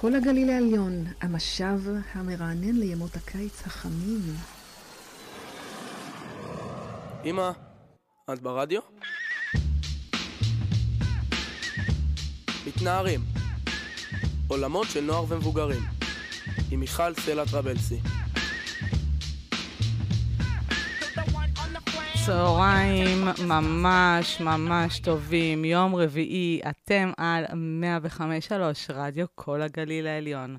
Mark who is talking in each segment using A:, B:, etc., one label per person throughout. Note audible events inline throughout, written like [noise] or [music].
A: כל הגליל העליון, המשב המרענן לימות הקיץ החמים.
B: אמא, את ברדיו? מתנערים עולמות של נוער ומבוגרים עם מיכל סלע טרבלסי
C: צהריים ממש ממש טובים, יום רביעי, אתם על 105.3, רדיו כל הגליל העליון.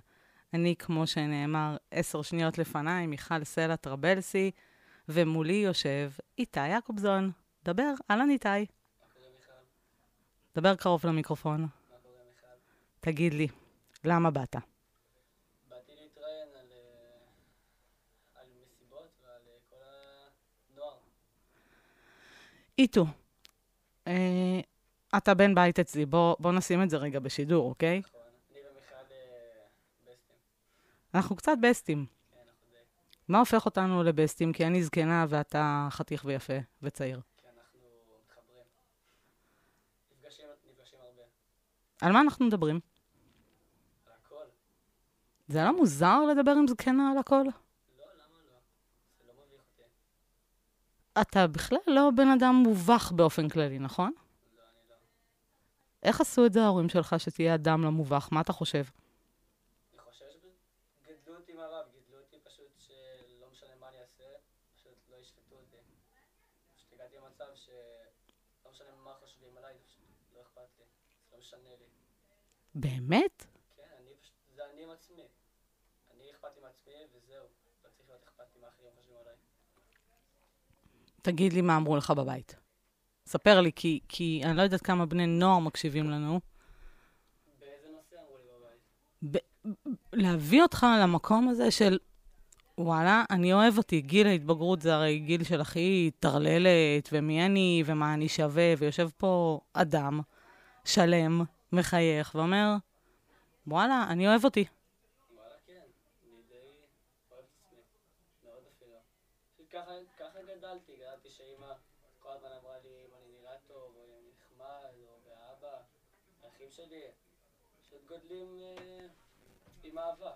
C: אני, כמו שנאמר עשר שניות לפניי, מיכל סלע טרבלסי, ומולי יושב איתי יעקובזון. דבר, אהלן איתי. דבר קרוב למיקרופון. תגיד לי, למה באת?
D: באתי להתראיין על, אה, על מסיבות ועל אה, כל הנוער.
C: איתו. אה, אתה בן בית אצלי, בוא, בוא נשים את זה רגע בשידור, אוקיי?
D: נכון. אני ומיכל אה, בסטים.
C: אנחנו קצת בסטים.
D: כן.
C: מה הופך אותנו לבסטים? כי אני זקנה ואתה חתיך ויפה וצעיר.
D: כי אנחנו מתחברים. נפגשים, נפגשים הרבה.
C: על מה אנחנו מדברים?
D: על הכל.
C: זה לא מוזר לדבר עם זקנה על הכל?
D: לא, למה לא? זה לא אותי.
C: אתה בכלל לא בן אדם מובך באופן כללי, נכון? איך עשו את זה ההורים שלך שתהיה אדם לא מובך? מה אתה חושב? באמת?
D: כן, אני פשוט, זה אני עם עצמי. אני אכפת לי מעצמי וזהו. לא צריך להיות אכפת לי מה אחרים חושבים עליי.
C: תגיד לי מה אמרו לך בבית. ספר לי, כי, כי אני לא יודעת כמה בני נוער מקשיבים לנו.
D: באיזה נושא אמרו לי בבית?
C: ב- להביא אותך למקום הזה של, וואלה, אני אוהב אותי. גיל ההתבגרות זה הרי גיל של הכי טרללת, ומי אני, ומה אני שווה, ויושב פה אדם שלם, מחייך, ואומר, וואלה, אני אוהב אותי.
D: וואלה, כן. אני די אוהב את עצמי. מאוד אפילו. פשוט ככה, ככה גדלתי. גדלתי שאימא כל הזמן אמרה לי אם אני נראה טוב, או אם אני נחמד, או באבא. האחים שלי פשוט גודלים אה, עם אהבה.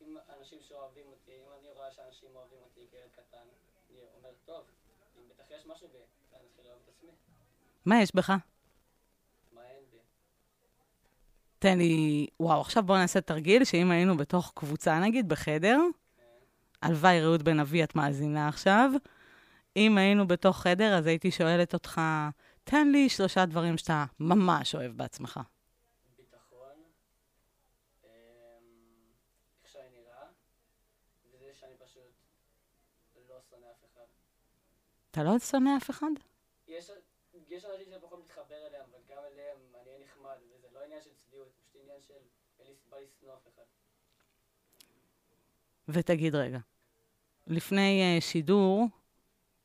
D: עם אנשים שאוהבים אותי. אם אני רואה שאנשים אוהבים אותי כילד קטן, אני אומר, טוב, אם בטח יש משהו בי, ואני אתחיל לאהוב את עצמי.
C: מה יש בך?
D: מה אין בי?
C: תן לי, וואו, עכשיו בואו נעשה תרגיל, שאם היינו בתוך קבוצה, נגיד, בחדר, הלוואי, רעות בן אבי, את מאזינה עכשיו, אם היינו בתוך חדר, אז הייתי שואלת אותך, תן לי שלושה דברים שאתה ממש אוהב בעצמך.
D: ביטחון, אמ, איך שאני נראה, וזה שאני פשוט לא שונא אף אחד.
C: אתה לא שונא אף אחד?
D: יש, יש אנשים שאני פחות מתחבר אליהם, אבל גם אליהם אני אהיה נחמד, וזה לא עניין של צביעות, פשוט עניין של אין לי סיבה לשנוא אף אחד.
C: ותגיד רגע, לפני uh, שידור,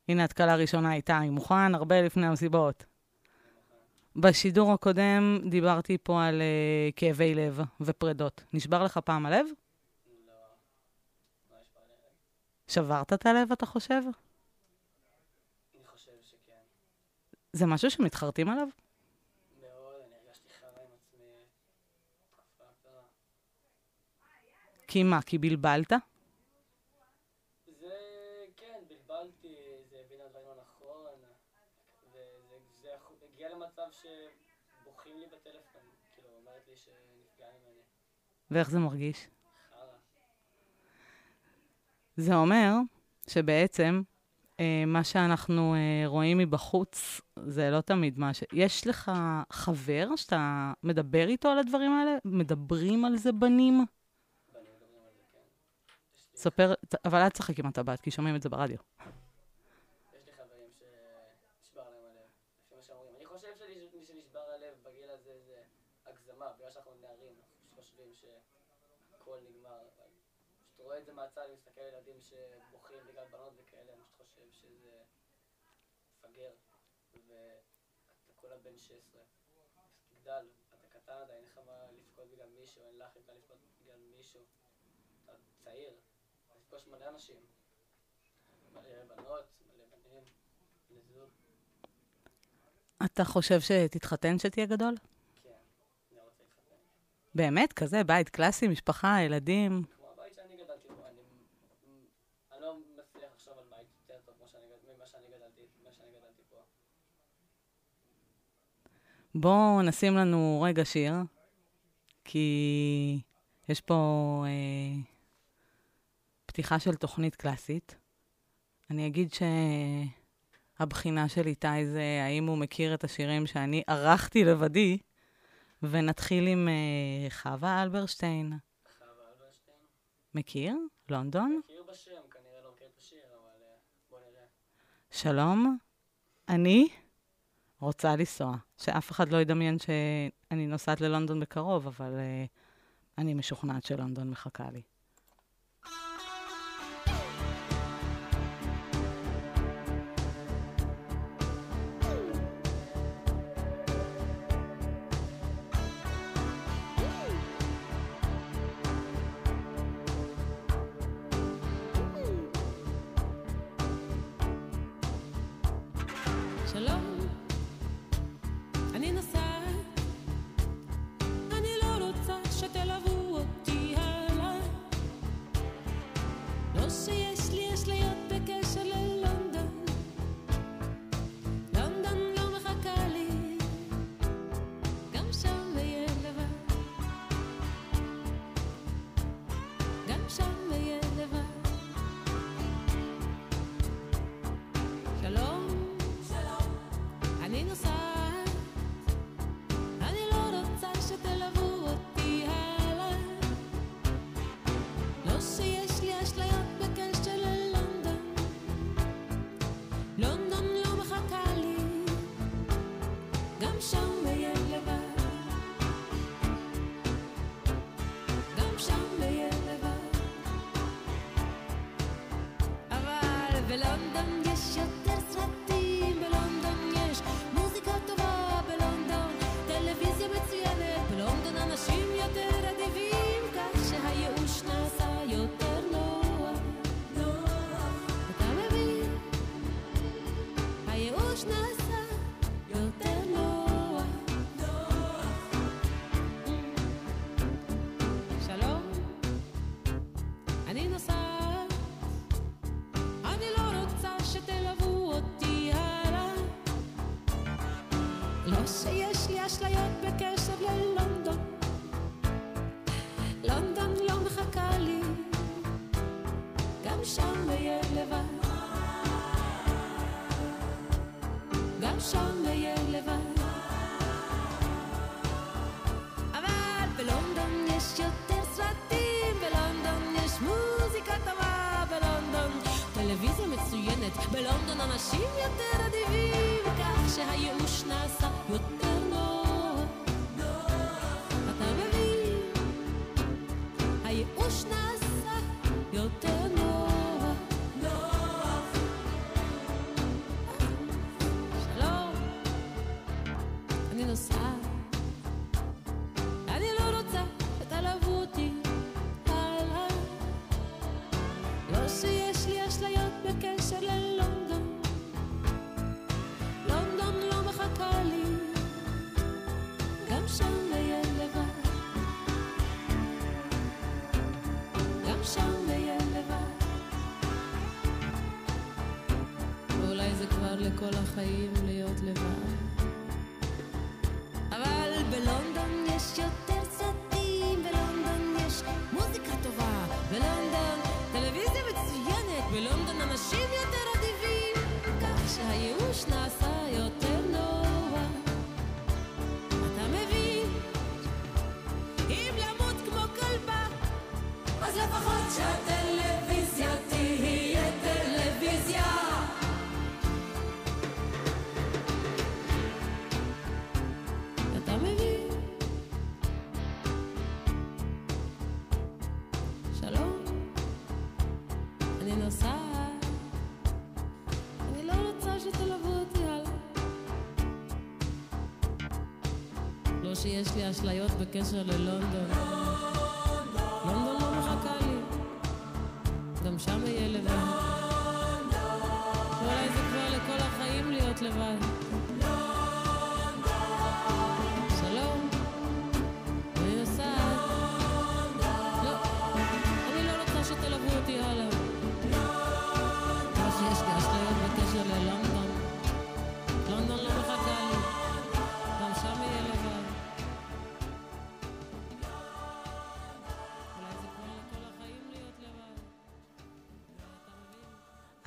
C: הנה התקלה הראשונה איתי, מוכן? הרבה לפני המסיבות. בשידור הקודם דיברתי פה על uh, כאבי לב ופרדות. נשבר לך פעם הלב?
D: לא, בעליהם?
C: שברת את הלב, אתה חושב?
D: אני חושב שכן.
C: זה משהו שמתחרטים עליו? כי מה, כי בלבלת?
D: זה, כן, בלבלתי, זה הבין הדברים לא נכון, וזה הגיע למצב שבוכים לי בטלפון, כאילו, אומרת לי שנפגע ממני.
C: ואיך זה מרגיש? זה אומר שבעצם מה שאנחנו אה, רואים מבחוץ זה לא תמיד מה ש... יש לך חבר שאתה מדבר איתו על הדברים האלה? מדברים על זה בנים? ספר, אבל אל תשחק עם הטבעת, כי שומעים את זה ברדיו.
D: יש לי חברים להם הלב, לפי מה שאומרים. אני חושב שמי שנשבר הלב בגיל הזה זה הגזמה, בגלל שאנחנו נערים, חושבים שהכל נגמר, פשוט רואה את זה מהצד, מסתכל על ילדים שבוכים בגלל בנות וכאלה, מפגר, ואתה כולה בן 16. אז תגדל, אתה קטן עדיין, אין לך מה לבכות בגלל מישהו, אין לך מה לבכות בגלל מישהו. אתה צעיר, אתה תפגוש מלא אנשים. מלא בנות, מלא בנים, מלא זוג.
C: אתה חושב שתתחתן כשתהיה גדול?
D: כן, אני לא רוצה להתחתן.
E: באמת? כזה? בית קלאסי, משפחה, ילדים? בואו נשים לנו רגע שיר, כי יש פה אה, פתיחה של תוכנית קלאסית. אני אגיד שהבחינה של איתי זה האם הוא מכיר את השירים שאני ערכתי לבדי, ונתחיל עם אה, חווה אלברשטיין.
D: חווה אלברשטיין?
E: מכיר? לונדון?
D: מכיר בשם, כנראה לא מכיר את השיר, אבל אה, בוא נראה.
E: שלום, אני... רוצה לנסוע. שאף אחד לא ידמיין שאני נוסעת ללונדון בקרוב, אבל uh, אני משוכנעת שלונדון מחכה לי.
F: יש לי אשליות בקשר ללונדון.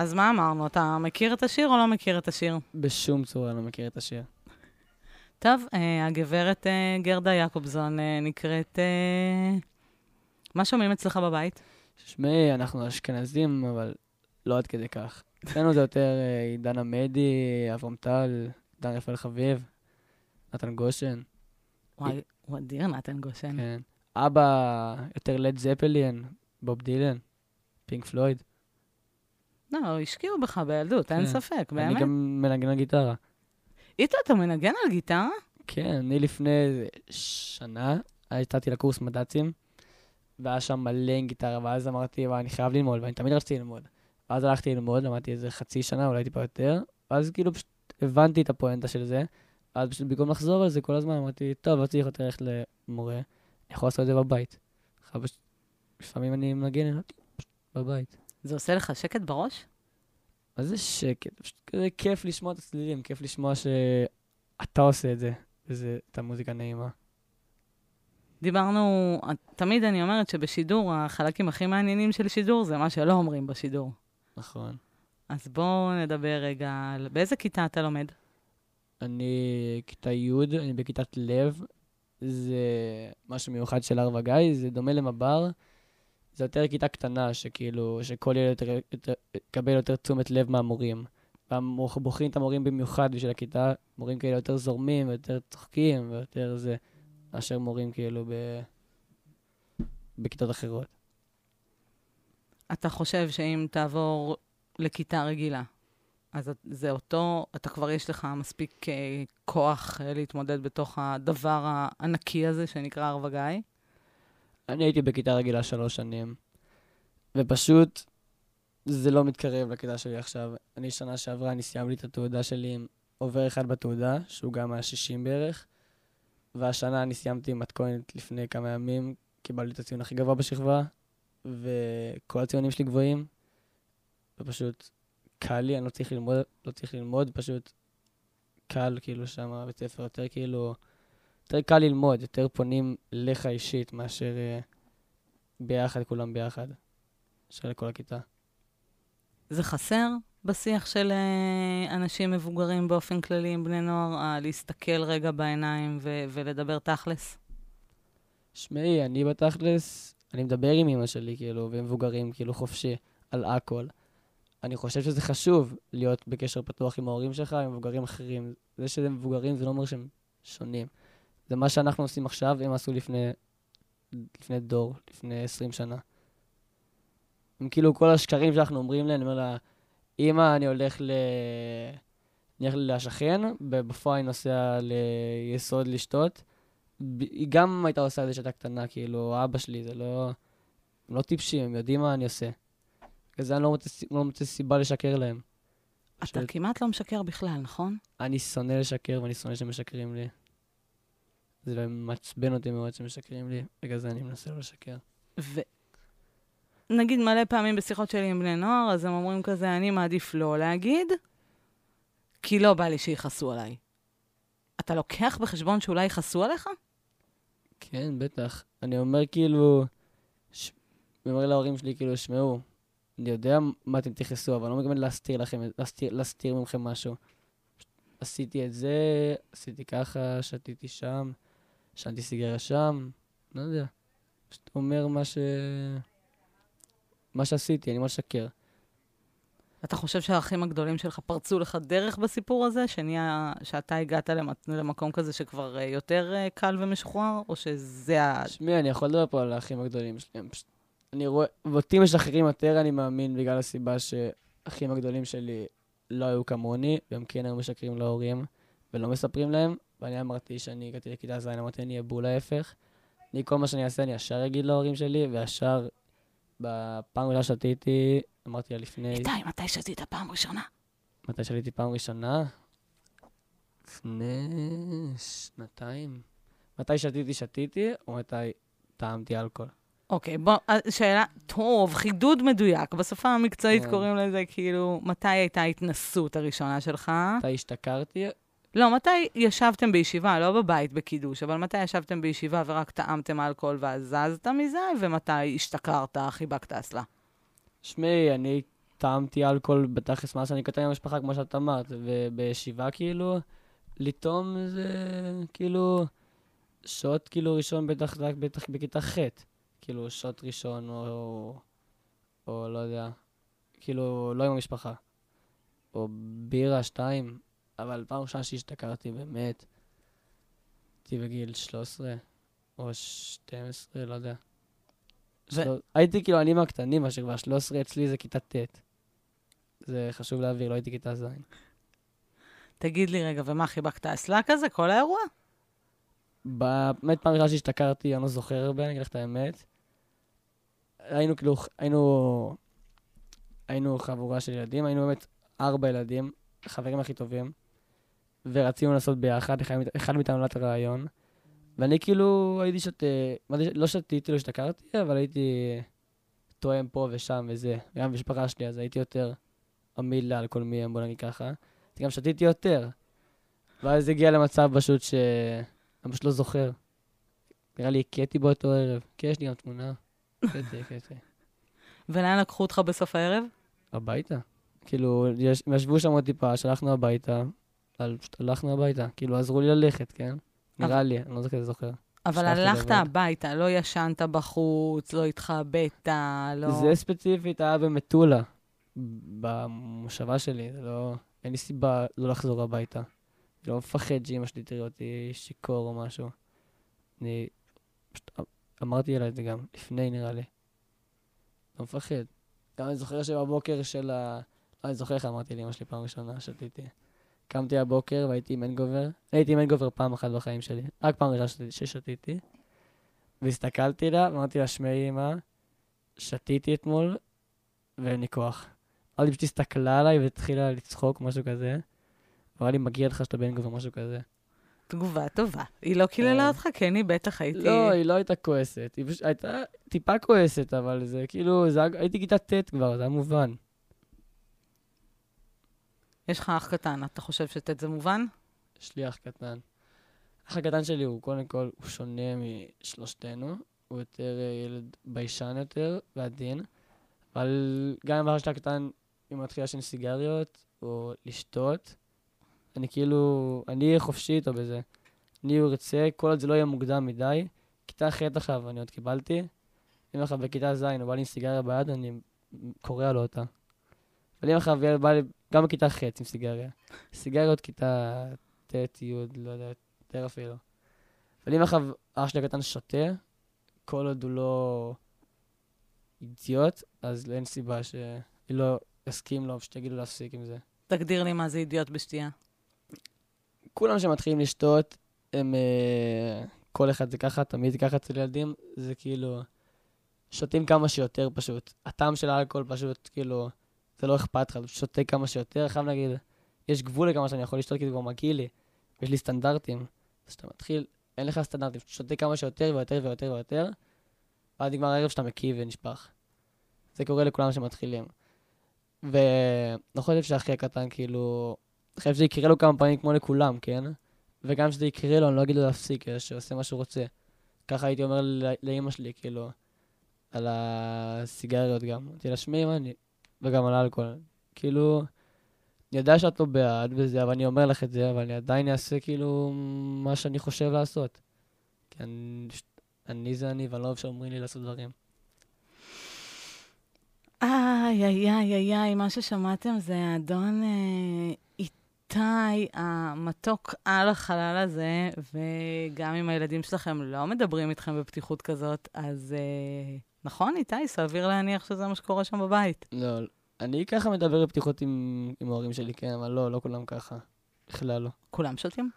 F: אז
C: מה אמרנו? אתה מכיר את השיר או לא מכיר את השיר?
G: בשום צורה לא מכיר את השיר.
C: טוב, אה, הגברת אה, גרדה יעקובזון אה, נקראת... מה שומעים אצלך בבית?
G: תשמעי, אנחנו אשכנזים, אבל לא עד כדי כך. אצלנו זה יותר עידן עמדי, אברהם טל, דן רפאל חביב, נתן גושן.
C: וואי, הוא אדיר, נתן גושן.
G: כן. אבא יותר לד זפלין, בוב דילן, פינק פלויד.
C: לא, השקיעו בך בילדות, אין
G: כן.
C: ספק,
G: אני
C: באמת.
G: גם מנגן על גיטרה.
C: איתו, אתה מנגן על גיטרה?
G: כן, אני לפני שנה יצאתי לקורס מד"צים, והיה שם מלא עם גיטרה, ואז אמרתי, וואי, אני חייב ללמוד, ואני תמיד רציתי ללמוד. ואז הלכתי ללמוד, למדתי איזה חצי שנה, אולי טיפה יותר, ואז כאילו פשוט הבנתי את הפואנטה של זה, ואז פשוט במקום לחזור על זה כל הזמן, אמרתי, טוב, לא צריך יותר ללכת למורה, אני יכול לעשות את זה בבית. פשוט- לפעמים אני מנגן פשוט בבית.
C: זה עושה לך שקט בראש?
G: מה זה שקט? פשוט כזה כיף לשמוע את הצלילים, כיף לשמוע שאתה עושה את זה, וזה, את המוזיקה נעימה.
C: דיברנו, תמיד אני אומרת שבשידור, החלקים הכי מעניינים של שידור זה מה שלא אומרים בשידור.
G: נכון.
C: אז בואו נדבר רגע על באיזה כיתה אתה לומד?
G: אני כיתה י', אני בכיתת לב. זה משהו מיוחד של הר וגיא, זה דומה למב"ר. זה יותר כיתה קטנה, שכאילו, שכל ילד יותר- יותר- יקבל יותר תשומת לב מהמורים. בוחרים את המורים במיוחד בשביל הכיתה, מורים כאלה יותר זורמים, יותר צוחקים, ויותר זה, מאשר מורים כאילו ב... בכיתות אחרות.
C: אתה חושב שאם תעבור לכיתה רגילה, אז זה אותו, אתה כבר יש לך מספיק אה, כוח אה, להתמודד בתוך הדבר הענקי הזה שנקרא הר וגיא?
G: אני הייתי בכיתה רגילה שלוש שנים, ופשוט זה לא מתקרב לכיתה שלי עכשיו. אני שנה שעברה, אני סיימתי את התעודה שלי עם עובר אחד בתעודה, שהוא גם היה 60 בערך, והשנה אני סיימתי מתכונת לפני כמה ימים, קיבלתי את הציון הכי גבוה בשכבה, וכל הציונים שלי גבוהים, ופשוט קל לי, אני לא צריך ללמוד, לא צריך ללמוד, פשוט קל כאילו שם בית ספר, יותר כאילו... יותר קל ללמוד, יותר פונים לך אישית מאשר אה, ביחד, כולם ביחד, של כל הכיתה.
C: זה חסר בשיח של אה, אנשים מבוגרים באופן כללי עם בני נוער, אה, להסתכל רגע בעיניים ו- ולדבר תכלס?
G: שמעי, אני בתכלס, אני מדבר עם אמא שלי, כאילו, ועם מבוגרים, כאילו, חופשי, על הכל. אני חושב שזה חשוב להיות בקשר פתוח עם ההורים שלך, עם מבוגרים אחרים. זה שהם מבוגרים זה לא אומר שהם שונים. זה מה שאנחנו עושים עכשיו, הם עשו לפני, לפני דור, לפני 20 שנה. הם כאילו, כל השקרים שאנחנו אומרים להם, אני אומר לה, אמא, אני הולך ל... אני הולך לשכן, בפועל אני נוסע ליסוד לשתות. היא גם הייתה עושה את זה כשהייתה קטנה, כאילו, אבא שלי, זה לא... הם לא טיפשים, הם יודעים מה אני עושה. בגלל זה אני לא מוצא, לא מוצא סיבה לשקר להם.
C: אתה
G: של-
C: כמעט לא משקר בכלל, נכון?
G: אני שונא לשקר ואני שונא שמשקרים לי. זה מעצבן אותי מאוד שמשקרים לי, בגלל זה אני מנסה לא לשקר.
C: ונגיד מלא פעמים בשיחות שלי עם בני נוער, אז הם אומרים כזה, אני מעדיף לא להגיד, כי לא בא לי שיכעסו עליי. אתה לוקח בחשבון שאולי יכעסו עליך?
G: כן, בטח. אני אומר כאילו, ש... אני אומר להורים שלי, כאילו, שמעו, אני יודע מה אתם תכעסו, אבל אני לא מתכוון להסתיר לכם, להסתיר, להסתיר מכם משהו. עשיתי את זה, עשיתי ככה, שתיתי שם, שנתי סיגריה שם, לא יודע. פשוט אומר מה ש... מה שעשיתי, אני לא משקר.
C: אתה חושב שהאחים הגדולים שלך פרצו לך דרך בסיפור הזה, שנהיה, שאתה הגעת למק- למקום כזה שכבר אה, יותר אה, קל ומשוחרר, או שזה ה...
G: תשמעי, אני יכול לדבר פה על האחים הגדולים שלי. פשוט... אני רואה... ואותי משחררים יותר, אני מאמין, בגלל הסיבה שהאחים הגדולים שלי לא היו כמוני, והם כן היו משקרים להורים, ולא מספרים להם. ואני אמרתי שאני הגעתי לכיתה ז', אמרתי, אני אהיה בול ההפך. אני, כל מה שאני אעשה, אני ישר אגיד להורים שלי, וישר, בפעם הראשונה שתיתי, אמרתי לה לפני...
C: איתי, מתי שתית פעם ראשונה?
G: מתי שתיתי פעם ראשונה? לפני שנתיים. מתי שתיתי, שתיתי, או מתי טעמתי אלכוהול?
C: אוקיי, בוא, אה, שאלה, טוב, חידוד מדויק. בשפה המקצועית
G: כן.
C: קוראים לזה כאילו, מתי הייתה ההתנסות הראשונה שלך?
G: מתי השתכרתי?
C: לא, מתי ישבתם בישיבה, לא בבית בקידוש, אבל מתי ישבתם בישיבה ורק טעמתם אלכוהול ואז זזת מזה, ומתי השתכרת, חיבקת אסלה?
G: שמעי, אני טעמתי אלכוהול בתכלס מאז שאני קטן עם המשפחה, כמו שאת אמרת, ובישיבה כאילו, לטעום זה כאילו שוט כאילו ראשון בטח רק בטח בכיתה ח', כאילו שוט ראשון או, או לא יודע, כאילו לא עם המשפחה. או בירה שתיים, אבל פעם ראשונה שהשתכרתי באמת, הייתי בגיל 13 או 12, לא יודע.
C: ו-
G: של... הייתי כאילו, אני מהקטנים, מה שכבר 13 אצלי זה כיתה ט'. זה חשוב להבהיר, לא הייתי כיתה ז'.
C: תגיד לי רגע, ומה, חיבקת אסלה כזה, כל האירוע?
G: באמת פעם ראשונה שהשתכרתי, אני לא זוכר הרבה, אני אגיד לך את האמת. היינו כאילו, היינו, היינו חבורה של ילדים, היינו באמת ארבע ילדים, החברים הכי טובים, ורצינו לעשות ביחד, אחד, מאית- אחד מאיתנו עלה את הרעיון, ואני כאילו הייתי שותה, לא שתיתי, לא השתכרתי, אבל הייתי תואם פה ושם וזה, גם במשפחה שלי, אז הייתי יותר עמיד לאלכוהול מהם, בוא נגיד ככה. גם שתיתי יותר. ואז הגיע למצב פשוט ש... אני פשוט לא זוכר. נראה לי הכיתי באותו ערב. כי יש לי גם תמונה. הכיתי, הכיתי.
C: ולאן לקחו אותך בסוף הערב?
G: הביתה. כאילו, הם ישבו שם עוד טיפה, שלחנו הביתה, פשוט הלכנו הביתה. כאילו, עזרו לי ללכת, כן? נראה לי, אני לא כזה זוכר.
C: אבל הלכת. הביתה, לא ישנת בחוץ, לא התחבאת, לא...
G: זה ספציפית היה במטולה, במושבה שלי, זה לא... אין לי סיבה לא לחזור הביתה. אני לא מפחד שאמא שלי תראה אותי שיכור או משהו. אני פשוט אמ- אמרתי לה את זה גם, לפני נראה לי. לא מפחד. גם אני זוכר שבבוקר של ה... לא, אני זוכר איך אמרתי לאמא שלי פעם ראשונה, שתיתי. קמתי הבוקר והייתי עם אנגובר. הייתי עם אנגובר פעם אחת בחיים שלי. רק פעם ראשונה ששתיתי-. והסתכלתי לה, ואמרתי לה, שמעי אמא, שתיתי אתמול, ואין לי כוח. היא פשוט הסתכלה עליי והתחילה לצחוק, משהו כזה. אמרה לי, מגיע לך שאתה בן גובר, משהו כזה.
C: תגובה טובה. היא לא קיללה
G: כן.
C: אותך? כי אני בטח הייתי...
G: לא, היא לא הייתה כועסת. היא פשוט הייתה טיפה כועסת, אבל זה כאילו, הייתי כיתה ט' כבר, זה היה מובן.
C: יש לך אח קטן, אתה חושב שט' זה מובן?
G: יש לי אח קטן. האח הקטן שלי הוא קודם כל, הוא שונה משלושתנו. הוא יותר אה, ילד ביישן יותר ועדין. אבל גם אם האח שלי הקטן, אם הוא מתחיל לעשן סיגריות או לשתות, אני כאילו, אני אהיה חופשי איתו בזה. אני ארצה, כל עוד זה לא יהיה מוקדם מדי. כיתה ח' עכשיו, אני עוד קיבלתי. אם עכשיו בכיתה ז' הוא בא לי עם סיגריה ביד, אני קורע לו אותה. אבל אם ילד בא לי, גם בכיתה ח' עם סיגריה. סיגריות כיתה ט', י', לא יודע, יותר אפילו. אבל אם אח שלי הקטן שותה, כל עוד הוא לא אידיוט, אז אין סיבה שאני לא אסכים לו, פשוט יגידו להפסיק עם זה.
C: תגדיר לי מה זה אידיוט בשתייה.
G: כולם שמתחילים לשתות, הם... אה, כל אחד זה ככה, תמיד ככה אצל ילדים, זה כאילו... שותים כמה שיותר פשוט. הטעם של האלכוהול פשוט, כאילו, זה לא אכפת לך, אתה שותה כמה שיותר. חייב להגיד, יש גבול לכמה שאני יכול לשתות, כי זה כבר מגעיל לי. יש לי סטנדרטים. אז כשאתה מתחיל, אין לך סטנדרטים, שותה כמה שיותר ויותר ויותר ויותר, ואז נגמר הערב שאתה מקיא ונשפך. זה קורה לכולם שמתחילים. ולא חושב שאחי הקטן, כאילו, חושב שזה יקרה לו כמה פעמים כמו לכולם, כן? וגם כשזה יקרה לו, אני לא אגיד לו להפסיק, אלא שעושה מה שהוא רוצה. ככה הייתי אומר ל- לאמא שלי, כאילו, על הסיגריות גם. אמרתי לה, שמעי, מה אני... וגם על האלכוהול. כאילו, אני יודע שאת לא בעד בזה, אבל אני אומר לך את זה, אבל אני עדיין אעשה כאילו מה שאני חושב לעשות. כי אני, אני זה אני, ואני לא אוהב שאומרים לי לעשות דברים.
C: איי, איי, איי, איי, איי, מה ששמעתם זה האדון אה, איתי המתוק על החלל הזה, וגם אם הילדים שלכם לא מדברים איתכם בפתיחות כזאת, אז אה, נכון, איתי, סביר להניח שזה מה שקורה שם בבית.
G: לא, אני ככה מדבר בפתיחות עם, עם ההורים שלי, כן, אבל לא, לא כולם ככה. בכלל לא.
C: כולם שותים?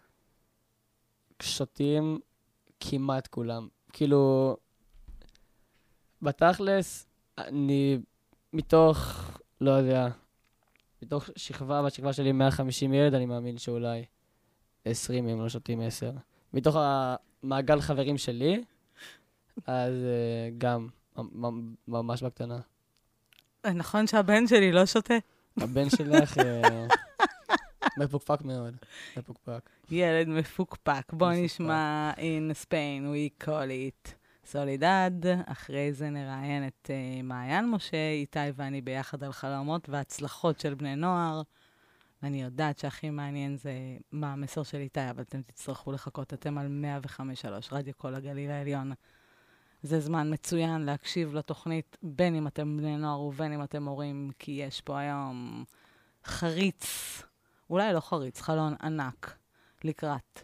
G: שותים כמעט כולם. כאילו, בתכלס, אני מתוך, לא יודע, מתוך שכבה, בשכבה שלי 150 ילד, אני מאמין שאולי 20 מהם לא שותים 10. מתוך המעגל חברים שלי, אז אה, גם, ממש בקטנה.
C: אה, נכון שהבן שלי לא שותה?
G: הבן שלך אה, [laughs] מפוקפק מאוד, מפוקפק.
C: ילד מפוקפק. בוא. נשמע in Spain we call it סולידד, אחרי זה נראיין את uh, מעיין משה, איתי ואני ביחד על חלומות והצלחות של בני נוער. ואני יודעת שהכי מעניין זה מה המסר של איתי, אבל אתם תצטרכו לחכות. אתם על 105.3, רדיו כל הגליל העליון. זה זמן מצוין להקשיב לתוכנית, בין אם אתם בני נוער ובין אם אתם הורים, כי יש פה היום חריץ, אולי לא חריץ, חלון ענק לקראת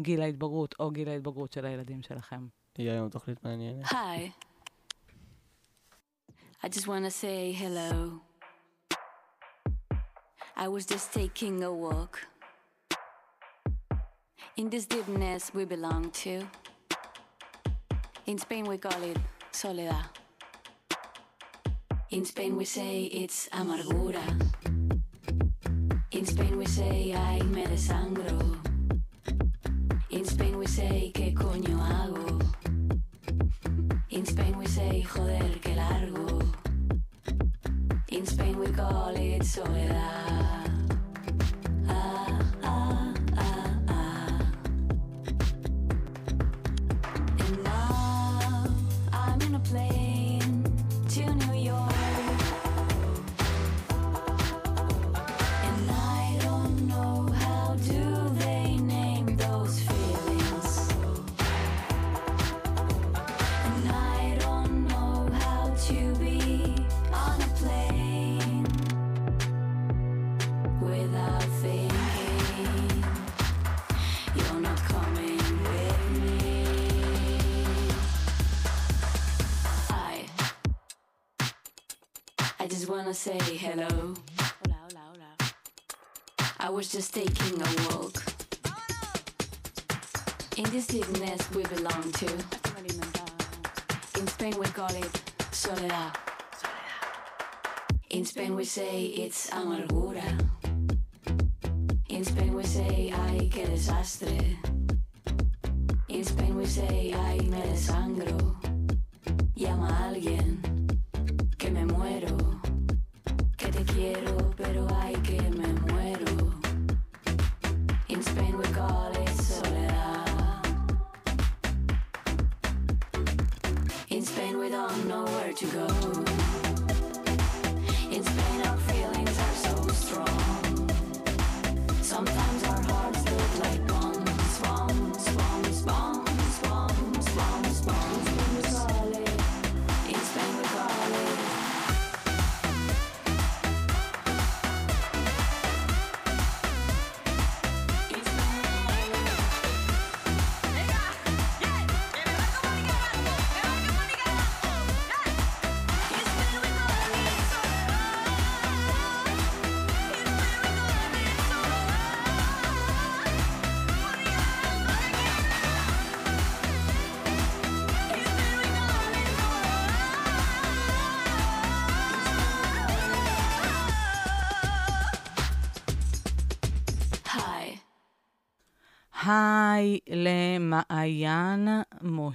C: גיל ההתבגרות או גיל ההתבגרות של הילדים שלכם.
G: יהיה היום תוכנית מעניינת.
H: Hi. I just want to say hello. I was just taking a walk in this deepness we belong to. In Spain, we call it soledad. In Spain, we say it's amargura. In Spain, we say ay, me desangro. In Spain, we say ¿qué coño hago? In Spain we say joder que largo. In Spain we call it soledad. Wanna say hello. Hola, hola, hola. I was just taking a walk. In this deepness we belong to. In Spain we call it soledad. In Spain we say it's amargura. In Spain we say ay que desastre. In Spain we say ay me desangro. Llama a alguien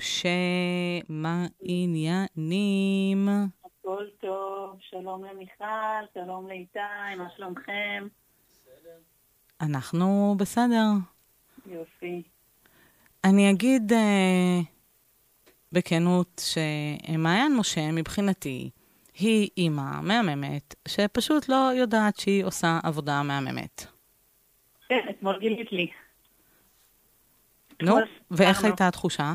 C: משה, מה עניינים?
I: הכל טוב, שלום למיכל, שלום לאיתי, מה שלומכם?
C: אנחנו בסדר.
I: יופי.
C: אני אגיד אה, בכנות שמעיין משה, מבחינתי, היא אימא מהממת, שפשוט לא יודעת שהיא עושה עבודה מהממת.
I: כן, אתמול גילית לי.
C: נו, ואיך. הייתה התחושה?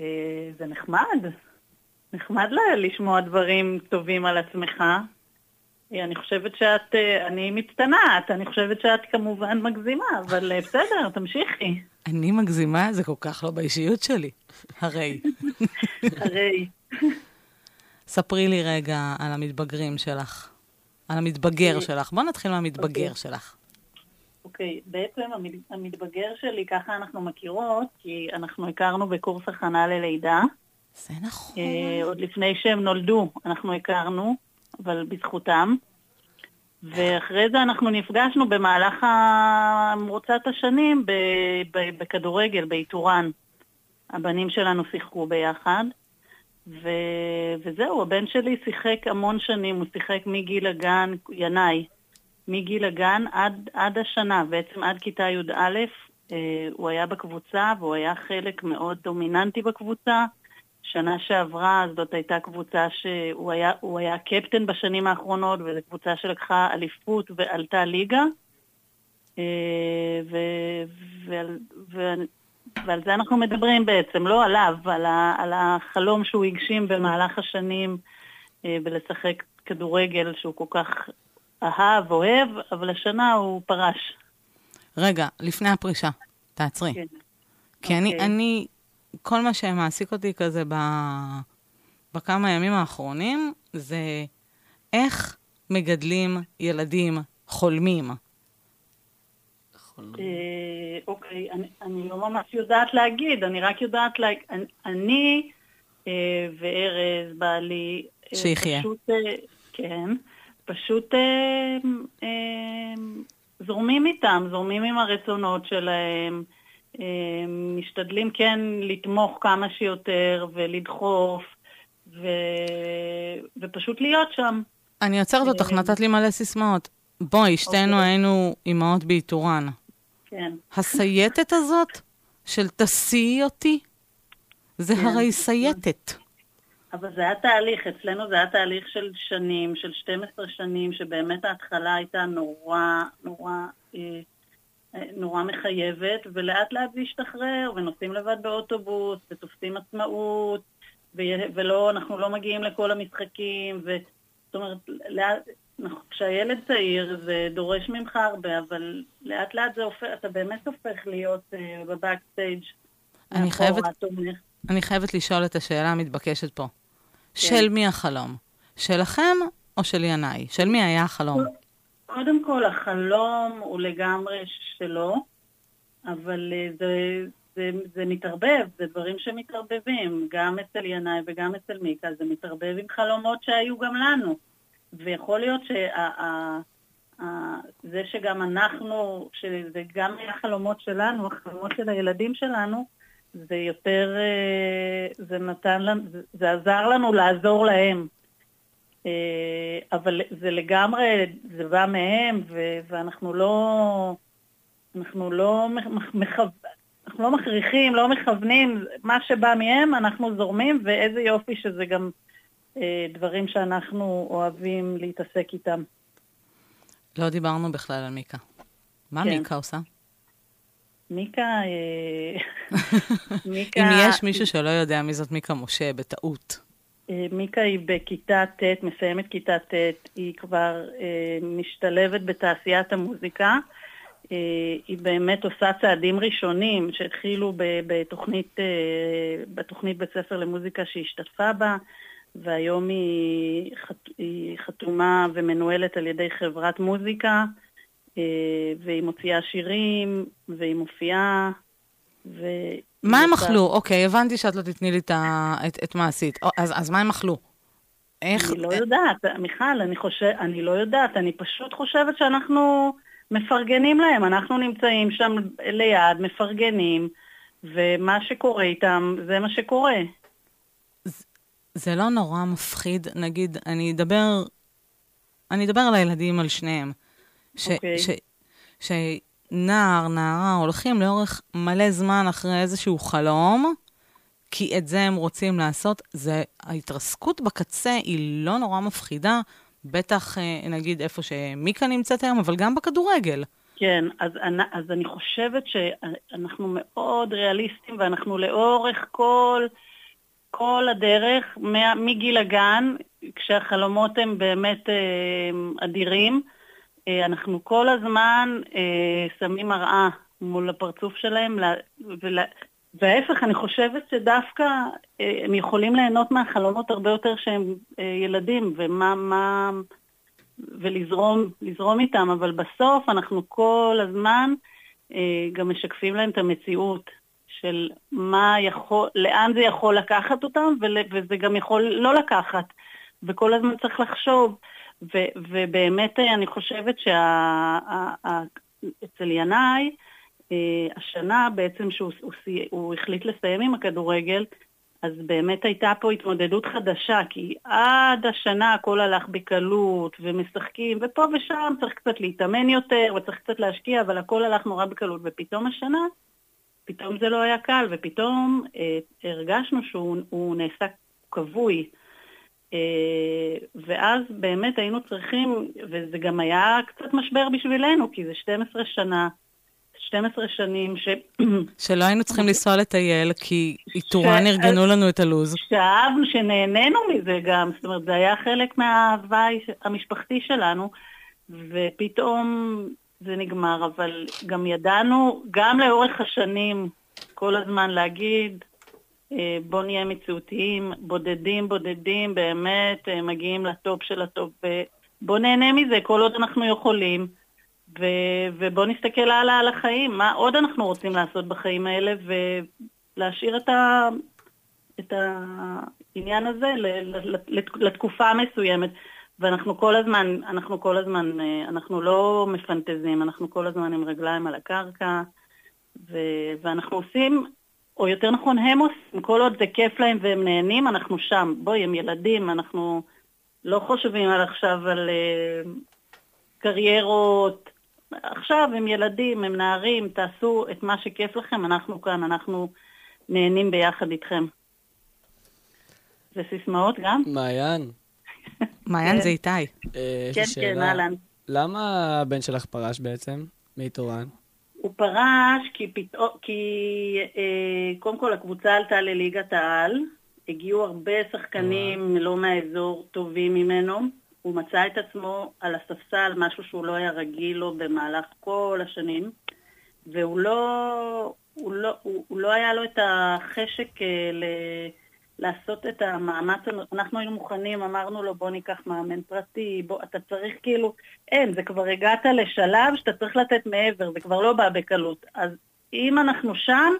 I: אה, זה נחמד. נחמד לשמוע דברים טובים על עצמך. אה, אני חושבת שאת, אה, אני מצטנעת, אני חושבת שאת כמובן מגזימה, אבל בסדר, תמשיכי.
C: אני מגזימה, זה כל כך לא באישיות שלי. הרי.
I: הרי,
C: ספרי לי רגע על המתבגרים שלך. על המתבגר
I: אה,
C: שלך. בוא נתחיל מהמתבגר
I: אוקיי.
C: שלך.
I: אוקיי, בעצם המד- המתבגר שלי, ככה אנחנו מכירות, כי אנחנו הכרנו בקורס הכנה ללידה.
C: זה נכון.
I: אה, עוד לפני שהם נולדו, אנחנו הכרנו, אבל בזכותם. ואחרי זה אנחנו נפגשנו במהלך מרוצת השנים ב- ב- בכדורגל, באיתורן. הבנים שלנו שיחקו ביחד. ו... וזהו, הבן שלי שיחק המון שנים, הוא שיחק מגיל הגן, ינאי, מגיל הגן עד, עד השנה, בעצם עד כיתה י"א, אה, הוא היה בקבוצה והוא היה חלק מאוד דומיננטי בקבוצה. שנה שעברה זאת הייתה קבוצה שהוא היה, היה קפטן בשנים האחרונות, וזו קבוצה שלקחה אליפות ועלתה ליגה. אה, ו, ועל, ועל, ועל זה אנחנו מדברים בעצם, לא עליו, על, ה, על החלום שהוא הגשים במהלך השנים אה, בלשחק כדורגל שהוא כל כך אהב, אוהב, אבל השנה הוא פרש.
C: רגע, לפני הפרישה, תעצרי.
I: כן.
C: כי אני,
I: אוקיי.
C: אני, כל מה שמעסיק אותי כזה ב, בכמה ימים האחרונים, זה איך מגדלים ילדים חולמים.
I: אה, אוקיי, אני, אני לא ממש יודעת להגיד, אני רק יודעת להגיד, אני, אה, וארז, בעלי, אה,
C: שיחיה.
I: פשוט, כן, פשוט אה, אה, זורמים איתם, זורמים עם הרצונות שלהם, אה, משתדלים כן לתמוך כמה שיותר ולדחוף, ו, ופשוט להיות שם.
C: אני עוצרת אותך,
I: אה,
C: נתת לי מלא סיסמאות. בואי, שתינו
I: אוקיי.
C: היינו אימהות באיתורן.
I: כן.
C: הסייטת הזאת של תסיעי אותי, זה
I: כן.
C: הרי סייטת.
I: אבל זה היה תהליך, אצלנו זה היה תהליך של שנים, של 12 שנים, שבאמת ההתחלה הייתה נורא, נורא, אה, אה, נורא מחייבת, ולאט לאט זה השתחרר, ונוסעים לבד באוטובוס, ותופסים עצמאות, ולא, אנחנו לא מגיעים לכל המשחקים, ו... זאת אומרת, לאט, כשהילד צעיר זה דורש ממך הרבה, אבל לאט לאט זה הופך, אתה באמת הופך להיות אה, בבקסטייג'
C: אני חייבת-
I: תומך.
C: אני חייבת לשאול את השאלה המתבקשת פה.
I: כן.
C: של מי החלום? שלכם או של ינאי? של מי היה החלום?
I: קודם כל, החלום הוא לגמרי שלו, אבל אה, זה, זה, זה מתערבב, זה דברים שמתערבבים, גם אצל ינאי וגם אצל מיקה, זה מתערבב עם חלומות שהיו גם לנו. ויכול להיות שזה שגם אנחנו, שזה גם היה חלומות שלנו, החלומות של הילדים שלנו, זה יותר, אה, זה נתן לנו, זה- עזר לנו לעזור להם. אה, אבל זה לגמרי, זה בא מהם, ו- ואנחנו לא, אנחנו לא, מכו- אנחנו לא מכריחים, לא מכוונים, מה שבא מהם אנחנו זורמים, ואיזה יופי שזה גם אה, דברים שאנחנו אוהבים להתעסק איתם.
C: לא דיברנו בכלל על מיקה. מה
I: כן.
C: מיקה עושה?
I: מיקה, אה, [laughs] מיקה,
C: אם יש מישהו שלא יודע מי זאת מיקה משה, בטעות.
I: אה, מיקה היא בכיתה ט', מסיימת כיתה ט', היא כבר אה, משתלבת בתעשיית המוזיקה. אה, היא באמת עושה צעדים ראשונים שהתחילו בתוכנית, אה, בתוכנית בית ספר למוזיקה שהיא השתתפה בה, והיום היא, חת, היא חתומה ומנוהלת על ידי חברת מוזיקה, אה, והיא מוציאה שירים, והיא מופיעה. והיא
C: מה הם אכלו? אוקיי, הבנתי שאת לא תתני לי את מה עשית. אז אז מה הם אכלו? איך?
I: אני לא יודעת, מיכל, אני חושב, אני לא יודעת, אני פשוט חושבת שאנחנו מפרגנים להם, אנחנו נמצאים שם ליד, מפרגנים, ומה שקורה איתם, זה מה שקורה.
C: זה לא נורא מפחיד, נגיד, אני אדבר, אני אדבר על הילדים, על שניהם. ש,
I: אוקיי.
C: ש, שנער, נערה הולכים לאורך מלא זמן אחרי איזשהו חלום, כי את זה הם רוצים לעשות. זה, ההתרסקות בקצה היא לא נורא מפחידה, בטח, אה, נגיד, איפה שמיקה נמצאת היום, אבל גם בכדורגל.
I: כן, אז, אני- אז אני חושבת שאנחנו מאוד ריאליסטים, ואנחנו לאורך כל, כל הדרך, מגיל הגן, כשהחלומות הם באמת אה, אדירים, אנחנו כל הזמן אה, שמים מראה מול הפרצוף שלהם, וההפך, אני חושבת שדווקא אה, הם יכולים ליהנות מהחלומות הרבה יותר שהם אה, ילדים, ומה, מה, ולזרום לזרום איתם, אבל בסוף אנחנו כל הזמן אה, גם משקפים להם את המציאות של מה יכול, לאן זה יכול לקחת אותם, וזה גם יכול לא לקחת, וכל הזמן צריך לחשוב. ו, ובאמת אה, אני חושבת שאצל ינאי, אה, השנה בעצם שהוא הוא, הוא החליט לסיים עם הכדורגל, אז באמת הייתה פה התמודדות חדשה, כי עד השנה הכל הלך בקלות, ומשחקים, ופה ושם צריך קצת להתאמן יותר, וצריך קצת להשקיע, אבל הכל הלך נורא בקלות, ופתאום השנה, פתאום זה לא היה קל, ופתאום אה, הרגשנו שהוא הוא נעשה כבוי. אה, ואז באמת היינו צריכים, וזה גם היה קצת משבר בשבילנו, כי זה 12 שנה, 12 שנים ש...
C: שלא היינו צריכים לנסוע לטייל, כי איתורן ארגנו לנו את הלו"ז.
I: שאהבנו, שנהנינו מזה גם, זאת אומרת, זה היה חלק מההווי המשפחתי שלנו, ופתאום זה נגמר, אבל גם ידענו, גם לאורך השנים, כל הזמן להגיד, אה, בוא נהיה מציאותיים, בודדים, בודדים, באמת אה, מגיעים ל top של ה top, ובוא נהנה מזה כל עוד אנחנו יכולים. ו- ובואו נסתכל הלאה על החיים, מה עוד אנחנו רוצים לעשות בחיים האלה, ולהשאיר את, ה- את העניין הזה לתקופה מסוימת. ואנחנו כל הזמן, אנחנו כל הזמן, אה, אנחנו לא מפנטזים, אנחנו כל הזמן עם רגליים על הקרקע, ו- ואנחנו עושים, או יותר נכון הם עושים, כל עוד זה כיף להם והם נהנים, אנחנו שם. בואי, הם ילדים, אנחנו לא חושבים על עכשיו על uh, קריירות, עכשיו הם ילדים, הם נערים, תעשו את מה שכיף לכם, אנחנו כאן, אנחנו נהנים ביחד איתכם. זה סיסמאות גם?
G: מעיין. [laughs]
C: מעיין זה איתי.
G: אה,
I: כן, כן, אהלן.
G: למה הבן שלך פרש בעצם מאיתורן?
I: הוא פרש כי פתאום, כי אה, קודם כל הקבוצה עלתה לליגת העל, הגיעו הרבה שחקנים לא מהאזור טובים ממנו, הוא מצא את עצמו על הספסל, משהו שהוא לא היה רגיל לו במהלך כל השנים, והוא לא, הוא לא, הוא, הוא לא היה לו את החשק אה, ל, לעשות את המאמץ, אנחנו היינו מוכנים, אמרנו לו בוא ניקח מאמן פרטי, בוא, אתה צריך כאילו, אין, זה כבר הגעת לשלב שאתה צריך לתת מעבר, זה כבר לא בא בקלות. אז אם אנחנו שם,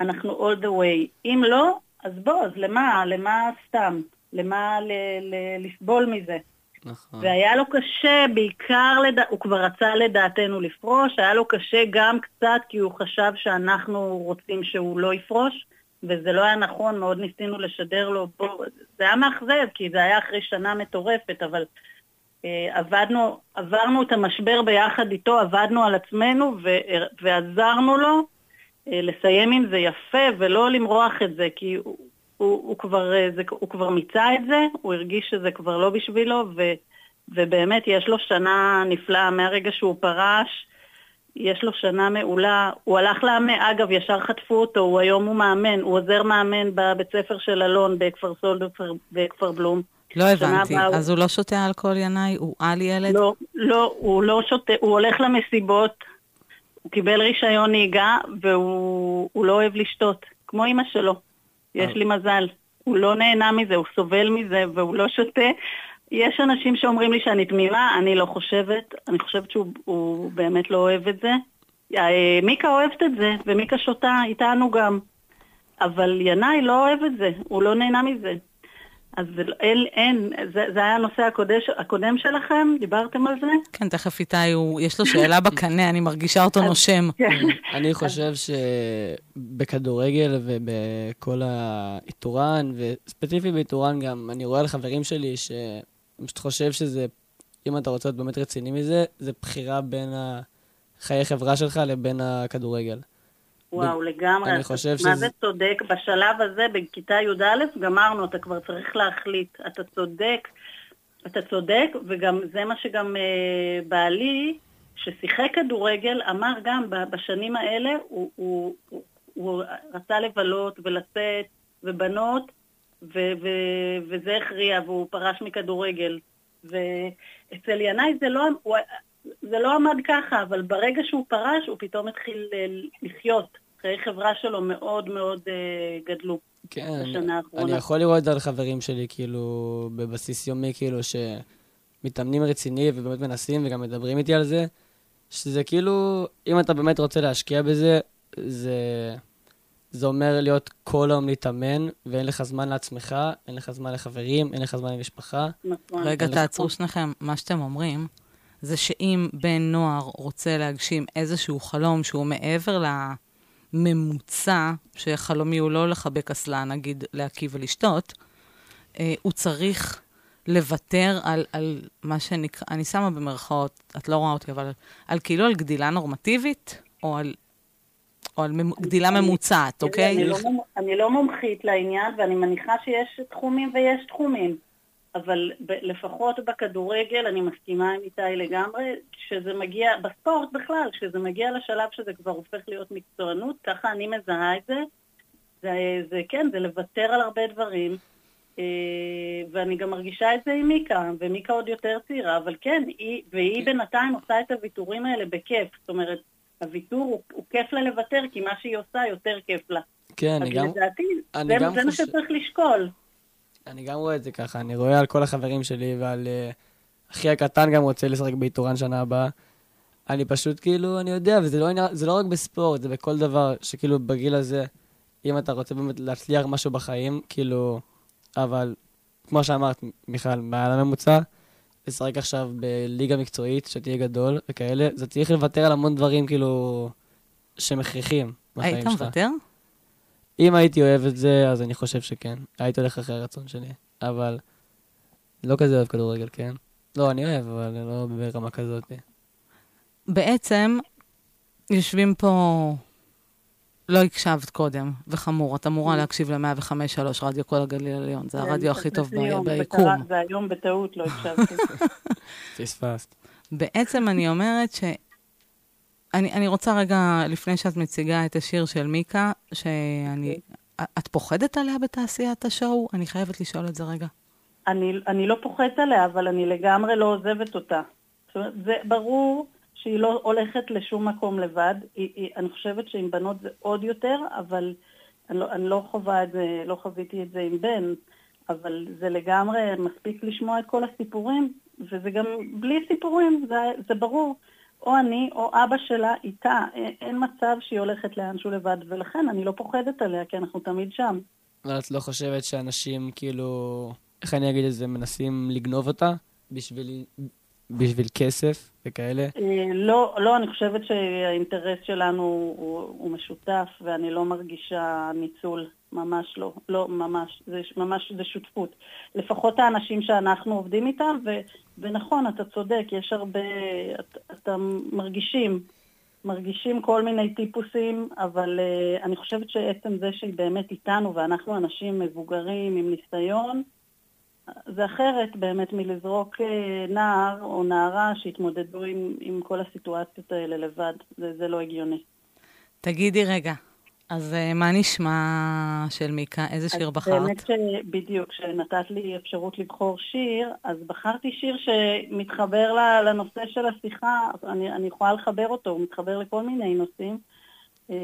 I: אנחנו all the way. אם לא, אז בוא, אז למה, למה סתם? למה ל- ל- לסבול מזה?
G: נכון.
I: והיה לו קשה, בעיקר, לד... הוא כבר רצה לדעתנו לפרוש, היה לו קשה גם קצת כי הוא חשב שאנחנו רוצים שהוא לא יפרוש, וזה לא היה נכון, מאוד ניסינו לשדר לו, בוא, זה היה מאכזב, כי זה היה אחרי שנה מטורפת, אבל אה, עבדנו, עברנו את המשבר ביחד איתו, עבדנו על עצמנו ו... ועזרנו לו אה, לסיים עם זה יפה ולא למרוח את זה, כי הוא, הוא, הוא, כבר, אה, זה, הוא כבר מיצה את זה, הוא הרגיש שזה כבר לא בשבילו, ו, ובאמת יש לו שנה נפלאה מהרגע שהוא פרש, יש לו שנה מעולה. הוא הלך לאמן, אגב, ישר חטפו אותו, הוא היום הוא מאמן, הוא עוזר מאמן בבית ספר של אלון בכפר סולד בכפר בלום.
C: לא הבנתי, אז הוא לא שותה אלכוהול ינאי? הוא על ילד?
I: לא, לא, הוא לא שותה, הוא הולך למסיבות, הוא קיבל רישיון נהיגה, והוא לא אוהב לשתות, כמו אמא שלו. יש
C: אה.
I: לי מזל. הוא לא נהנה מזה, הוא סובל מזה והוא לא שותה. יש אנשים שאומרים לי שאני תמימה, אני לא חושבת. אני חושבת שהוא באמת לא אוהב את זה. אה, מיקה אוהבת את זה, ומיקה שותה איתנו גם. אבל ינאי לא אוהב את זה, הוא לא נהנה מזה. אז אין, אין זה, זה היה הנושא הקודש, הקודם שלכם? דיברתם על זה?
C: כן, תכף איתי, הוא, יש לו שאלה בקנה, אני מרגישה אותו נושם.
I: כן.
G: אני חושב שבכדורגל ובכל האיתורן, וספציפית באיתורן גם, אני רואה על חברים שלי שאני פשוט חושב שזה, אם אתה רוצה להיות באמת רציני מזה, זה בחירה בין החיי חברה שלך לבין הכדורגל.
I: וואו, ב... לגמרי.
G: אני חושב שזה...
I: מה זה צודק? בשלב הזה, בכיתה י"א, גמרנו, אתה כבר צריך להחליט. אתה צודק, אתה צודק, וגם זה מה שגם אה, בעלי, ששיחק כדורגל, אמר גם בשנים האלה, הוא, הוא, הוא, הוא רצה לבלות ולצאת, ובנות, ו, ו, וזה הכריע, והוא פרש מכדורגל. ואצל ינאי זה לא, הוא, זה לא עמד ככה, אבל ברגע שהוא פרש, הוא פתאום התחיל אה, לחיות. חיי חברה שלו מאוד מאוד אה, גדלו.
G: כן,
I: בשנה האחרונה.
G: אני יכול לראות את זה על חברים שלי, כאילו, בבסיס יומי, כאילו, שמתאמנים רציני ובאמת מנסים וגם מדברים איתי על זה, שזה כאילו, אם אתה באמת רוצה להשקיע בזה, זה, זה אומר להיות כל היום להתאמן, ואין לך זמן לעצמך, אין לך זמן לחברים, אין לך זמן למשפחה.
I: נכון.
C: רגע, תעצרו שניכם. מה שאתם אומרים, זה שאם בן נוער רוצה להגשים איזשהו חלום שהוא מעבר ל... ממוצע, שחלומי הוא לא לחבק אסלה, נגיד להקיא ולשתות, אה, הוא צריך לוותר על, על מה שנקרא, אני שמה במרכאות, את לא רואה אותי, אבל על כאילו על גדילה נורמטיבית, או על, או על גדילה
I: אני-
C: ממוצעת, אוקיי?
I: אני לא אני לא מומחית לעניין, ואני מניחה שיש תחומים ויש תחומים. אבל ב- לפחות בכדורגל, אני מסכימה עם איתי לגמרי, שזה מגיע, בספורט בכלל, כשזה מגיע לשלב שזה כבר הופך להיות מקצוענות, ככה אני מזהה את זה. זה, זה כן, זה לוותר על הרבה דברים. אה, ואני גם מרגישה את זה עם מיקה, ומיקה עוד יותר צעירה, אבל כן, היא, והיא בינתיים עושה את הוויתורים האלה בכיף. זאת אומרת, הוויתור הוא, הוא כיף לה לוותר, כי מה שהיא עושה יותר כיף לה.
G: כן, אני גם,
I: לדעתי,
G: אני
I: זה,
G: גם
I: זה מה
G: חושב-
I: שצריך לשקול.
G: אני גם רואה את זה ככה, אני רואה על כל החברים שלי ועל uh, אחי הקטן גם רוצה לשחק באיתורן שנה הבאה. אני פשוט כאילו, אני יודע, וזה לא, זה לא רק בספורט, זה בכל דבר, שכאילו בגיל הזה, אם אתה רוצה באמת להצליח משהו בחיים, כאילו, אבל כמו שאמרת, מיכל, מעל הממוצע, לשחק עכשיו בליגה מקצועית, שתהיה גדול וכאלה, זה צריך לוותר על המון דברים, כאילו, שהם הכרחיים בחיים
C: היית
G: שלך.
C: מוותר?
G: אם הייתי אוהב את זה, אז אני חושב שכן. הייתי הולך אחרי הרצון שלי. אבל לא כזה אוהב כדורגל, כן? לא, אני אוהב, אבל לא ברמה כזאת.
C: בעצם, יושבים פה... לא הקשבת קודם, וחמור, את אמורה להקשיב ל-105.3 רדיו כל הגליל העליון, זה הרדיו הכי טוב
I: היום,
C: ביקום.
I: וקרה- והיום בטעות לא הקשבתי. [laughs]
G: פספסת.
C: בעצם אני אומרת ש... אני, אני רוצה רגע, לפני שאת מציגה את השיר של מיקה, שאני... את פוחדת עליה בתעשיית השואו? אני חייבת לשאול את זה רגע.
I: אני, אני לא פוחדת עליה, אבל אני לגמרי לא עוזבת אותה. זאת אומרת, זה ברור שהיא לא הולכת לשום מקום לבד. היא, היא, אני חושבת שעם בנות זה עוד יותר, אבל אני לא, אני לא חווה את זה, לא חוויתי את זה עם בן, אבל זה לגמרי מספיק לשמוע את כל הסיפורים, וזה גם בלי סיפורים, זה, זה ברור. או אני או אבא שלה איתה, אין, מצב שהיא הולכת לאנשהו לבד, ולכן אני לא פוחדת עליה, כי אנחנו תמיד שם.
G: אבל את לא חושבת שאנשים, כאילו, איך אני אגיד את זה, מנסים לגנוב אותה בשביל, בשביל כסף וכאלה?
I: אה, לא, לא, אני חושבת שהאינטרס שלנו הוא, הוא משותף, ואני לא מרגישה ניצול, ממש לא, לא, ממש, זה ממש, זה שותפות. לפחות האנשים שאנחנו עובדים איתם, ו, ונכון, אתה צודק, יש הרבה, את, אתה מרגישים, מרגישים כל מיני טיפוסים, אבל uh, אני חושבת שעצם זה שהיא באמת איתנו, ואנחנו אנשים מבוגרים עם ניסיון, זה אחרת באמת מלזרוק אה, נער או נערה שהתמודדו עם, עם כל הסיטואציות האלה לבד. זה, זה לא הגיוני.
C: תגידי רגע, אז אה, מה נשמע של מיקה? איזה שיר
I: אז
C: בחרת?
I: באמת שבדיוק, כשנתת לי אפשרות לבחור שיר, אז בחרתי שיר שמתחבר לנושא של השיחה, אני, אני יכולה לחבר אותו, הוא מתחבר לכל מיני נושאים. אה,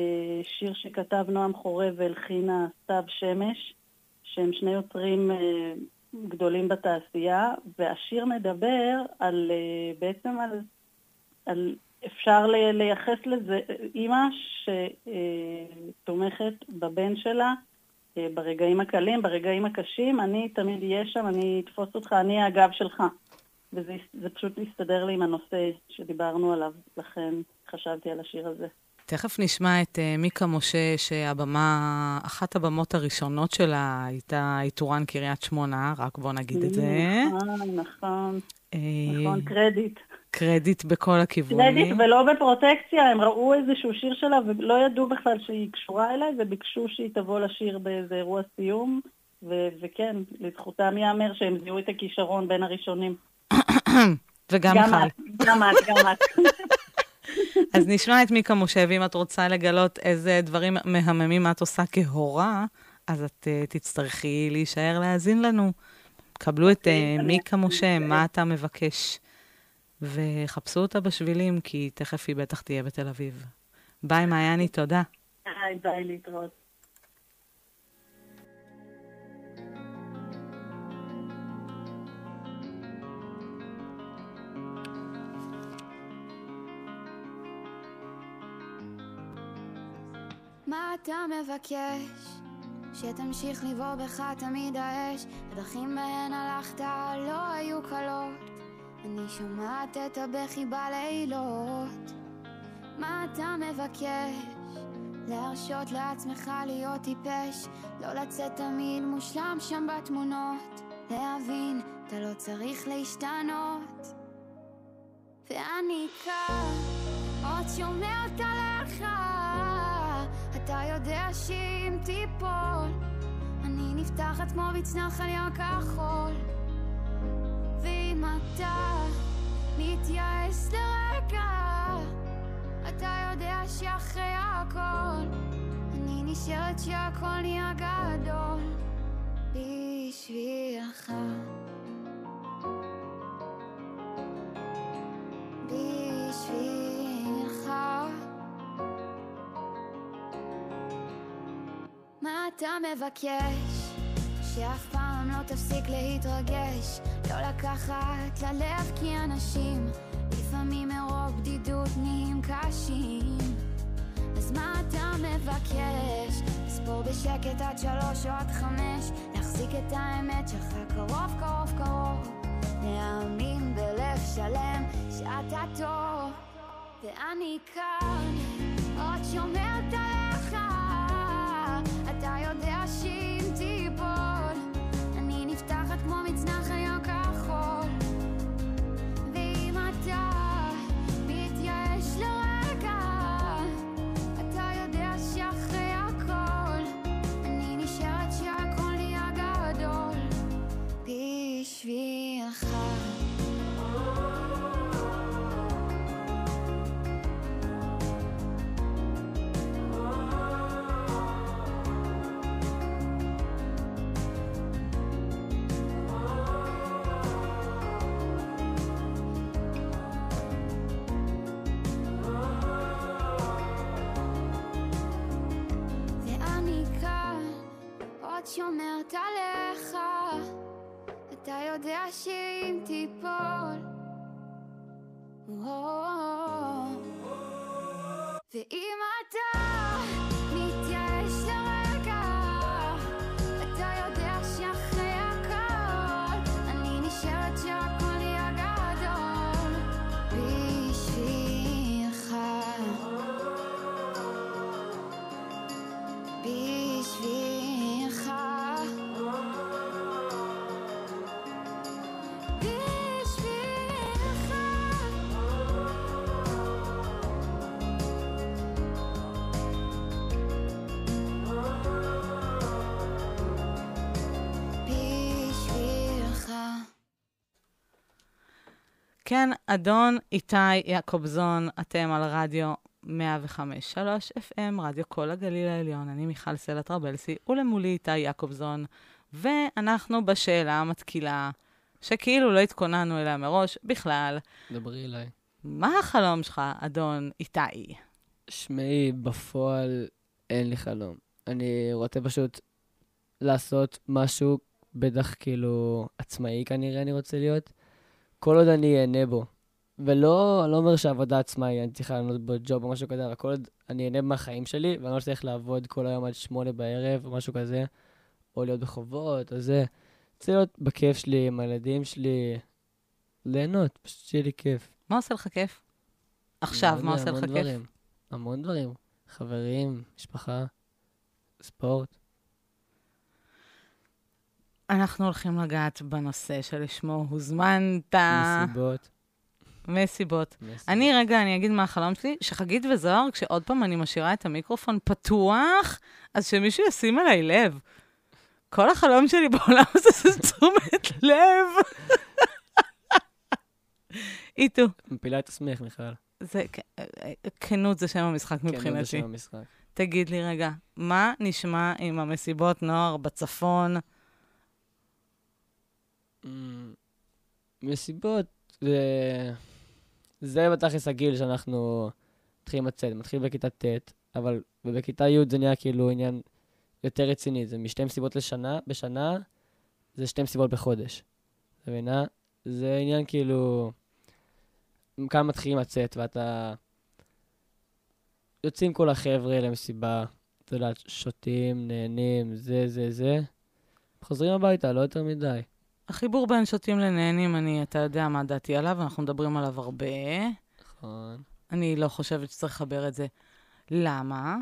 I: שיר שכתב נועם חורב והלחינה סתיו שמש, שהם שני יוצרים גדולים בתעשייה, והשיר מדבר על, אה, בעצם על, על אפשר לייחס לזה אימא שתומכת בבן שלה אה, ברגעים הקלים, ברגעים הקשים, אני תמיד אהיה שם, אני אתפוס אותך, אני הגב שלך. וזה זה פשוט מסתדר לי עם הנושא שדיברנו עליו, לכן חשבתי על השיר הזה.
C: תכף נשמע את uh, מיקה משה, שהבמה, אחת הבמות הראשונות שלה הייתה איתורן קריית שמונה, רק בוא נגיד את זה.
I: נכון, נכון,
C: אה,
I: נכון, קרדיט.
C: קרדיט בכל הכיוונים.
I: קרדיט ולא בפרוטקציה, הם ראו איזשהו שיר שלה ולא ידעו בכלל שהיא קשורה אליי, וביקשו שהיא תבוא לשיר באיזה אירוע סיום, ו- וכן, לזכותם ייאמר שהם זיהו את הכישרון בין הראשונים. [coughs]
C: וגם
I: גם. את, גם את, גם את. [laughs]
C: אז נשמע את מיקה משה, ואם את רוצה לגלות איזה דברים מהממים את עושה כהורה, אז את uh, תצטרכי להישאר להאזין לנו. קבלו את uh, מיקה משה, מה אתה מבקש? וחפשו אותה בשבילים, כי תכף היא בטח תהיה בתל אביב. ביי, מעייני, תודה.
I: היי, ביי, להתראות.
J: מה אתה מבקש? שתמשיך לבעור בך תמיד האש הדרכים בהן הלכת לא היו קלות אני שומעת את הבכי בלילות מה אתה מבקש? להרשות לעצמך להיות טיפש, לא לצאת תמיד מושלם שם בתמונות, להבין, אתה לא צריך להשתנות. ואני כאן, עוד שומרת עליך, אתה יודע שאם תיפול, אני נפתחת כמו מצנח על ים כחול. ואם אתה מתייאש לרגע, אתה יודע שאחרי הכל, אני נשארת שהכל נהיה גדול בשבילך. בשבילך. מה אתה מבקש? שאף פעם לא תפסיק להתרגש, לא לקחת ללב כי אנשים לפעמים מרוב בדידות נהיים קשים. אז מה אתה מבקש? לספור בשקט עד שלוש או עד חמש, להחזיק את האמת שלך קרוב קרוב קרוב, להאמין בלב שלם שאתה טוב, ואני כאן עוד שומרת עליך, אתה יודע שאם תיפול, אני נפתחת כמו מצנח היום כחול. ואם אתה מתייאש לרגע, אתה יודע שאחרי הכל, אני נשארת שהכל נהיה גדול בשבילך. שומרת עליך. אתה יודע שאם תיפול. ואם אתה
C: כן, אדון איתי יעקובזון, אתם על רדיו 105.3 FM, רדיו כל הגליל העליון. אני מיכל סלע טרבלסי, ולמולי איתי יעקובזון, ואנחנו בשאלה המתקילה, שכאילו לא התכוננו אליה מראש בכלל.
G: דברי אליי.
C: מה החלום שלך, אדון איתי?
G: שמעי, בפועל אין לי חלום. אני רוצה פשוט לעשות משהו, בטח כאילו עצמאי כנראה אני רוצה להיות, כל עוד אני אהנה בו. ולא, אני לא אומר שהעבודה עצמה היא, אני צריכה לענות בו ג'וב או משהו כזה, אבל כל עוד אני אהנה מהחיים שלי, ואני לא צריך לעבוד כל היום עד שמונה בערב או משהו כזה, או להיות בחובות או זה. רוצה להיות בכיף שלי, עם הילדים שלי, ליהנות, פשוט שיהיה לי כיף.
C: מה עושה לך כיף? עכשיו,
G: לא
C: מה עושה לך כיף?
G: המון דברים. חברים, משפחה, ספורט.
C: אנחנו הולכים לגעת בנושא שלשמו הוזמנת.
G: מסיבות.
C: מסיבות.
G: מסיבות.
C: אני רגע, אני אגיד מה החלום שלי, שחגית וזוהר, כשעוד פעם אני משאירה את המיקרופון פתוח, אז שמישהו ישים עליי לב. כל החלום שלי בעולם הזה זה תשומת לב. איתו.
G: מפילה את עצמך, מיכל.
C: זה, כנות זה שם המשחק
G: כן, זה
C: מבחינתי.
G: שם המשחק.
C: תגיד לי רגע, מה נשמע עם המסיבות נוער בצפון?
G: אמ, מסיבות, זה... זה בתכלס הגיל שאנחנו מתחילים לצאת. מתחיל בכיתה ט', אבל ובכיתה י' זה נהיה כאילו עניין יותר רציני. זה משתי מסיבות לשנה, בשנה, זה שתי מסיבות בחודש. אתה מבינה? זה עניין כאילו... כאן מתחילים לצאת, ואתה... יוצאים כל החבר'ה למסיבה, אתה יודע, שותים, נהנים, זה, זה, זה. חוזרים הביתה, לא יותר מדי.
C: החיבור בין שותים לנהנים, אני, אתה יודע מה דעתי עליו, אנחנו מדברים עליו הרבה.
G: נכון.
C: אני לא חושבת שצריך לחבר את זה. למה?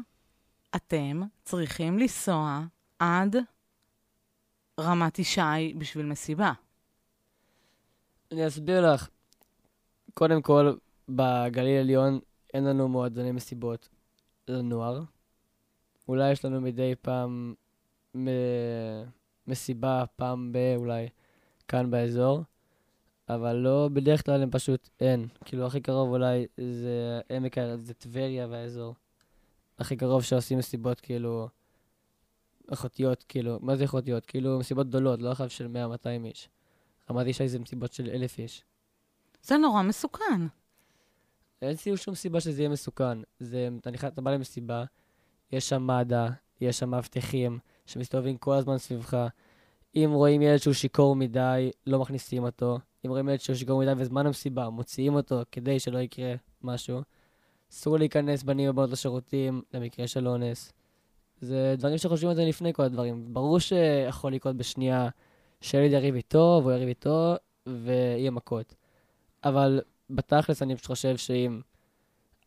C: אתם צריכים לנסוע עד רמת ישי בשביל מסיבה?
G: אני אסביר לך. קודם כל, בגליל העליון אין לנו מועדוני מסיבות לנוער. אולי יש לנו מדי פעם מ... מסיבה, פעם ב... אולי כאן באזור, אבל לא, בדרך כלל הם פשוט אין. כאילו, הכי קרוב אולי זה עמק זה טבריה והאזור. הכי קרוב שעושים מסיבות, כאילו, איכותיות, כאילו, מה זה איכותיות? כאילו, מסיבות גדולות, לא עכשיו של 100-200 איש. רמת ישי זה מסיבות של אלף איש.
C: זה נורא מסוכן.
G: אין סיום שום סיבה שזה יהיה מסוכן. זה, אתה נכנס, אתה בא למסיבה, יש שם מד"א, יש שם מאבטחים שמסתובבים כל הזמן סביבך. אם רואים ילד שהוא שיכור מדי, לא מכניסים אותו. אם רואים ילד שהוא שיכור מדי בזמן המסיבה, מוציאים אותו כדי שלא יקרה משהו. אסור להיכנס בנים ובנות לשירותים למקרה של אונס. זה דברים שחושבים על זה לפני כל הדברים. ברור שיכול לקרות בשנייה שילד יריב איתו, והוא יריב איתו, ויהיה מכות. אבל בתכלס אני פשוט חושב שאם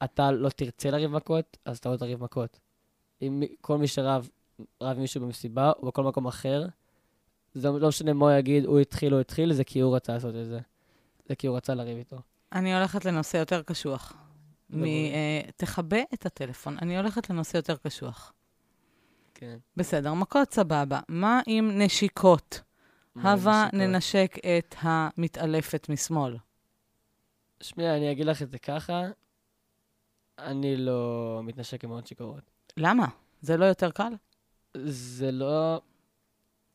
G: אתה לא תרצה לריב מכות, אז אתה לא תריב מכות. אם כל מי שרב, רב עם מישהו במסיבה או בכל מקום אחר, זה לא משנה מה הוא יגיד, הוא התחיל או התחיל, זה כי הוא רצה לעשות את זה. זה כי הוא רצה לריב איתו.
C: אני הולכת לנושא יותר קשוח. מ-. אה, תכבה את הטלפון. אני הולכת לנושא יותר קשוח.
G: כן.
C: בסדר, מכות סבבה. מה עם נשיקות? הבה? ננשק את המתעלפת משמאל.
G: שמע, אני אגיד לך את זה ככה, אני לא מתנשק עם מאוד שיכורות.
C: למה? זה לא יותר קל?
G: זה לא...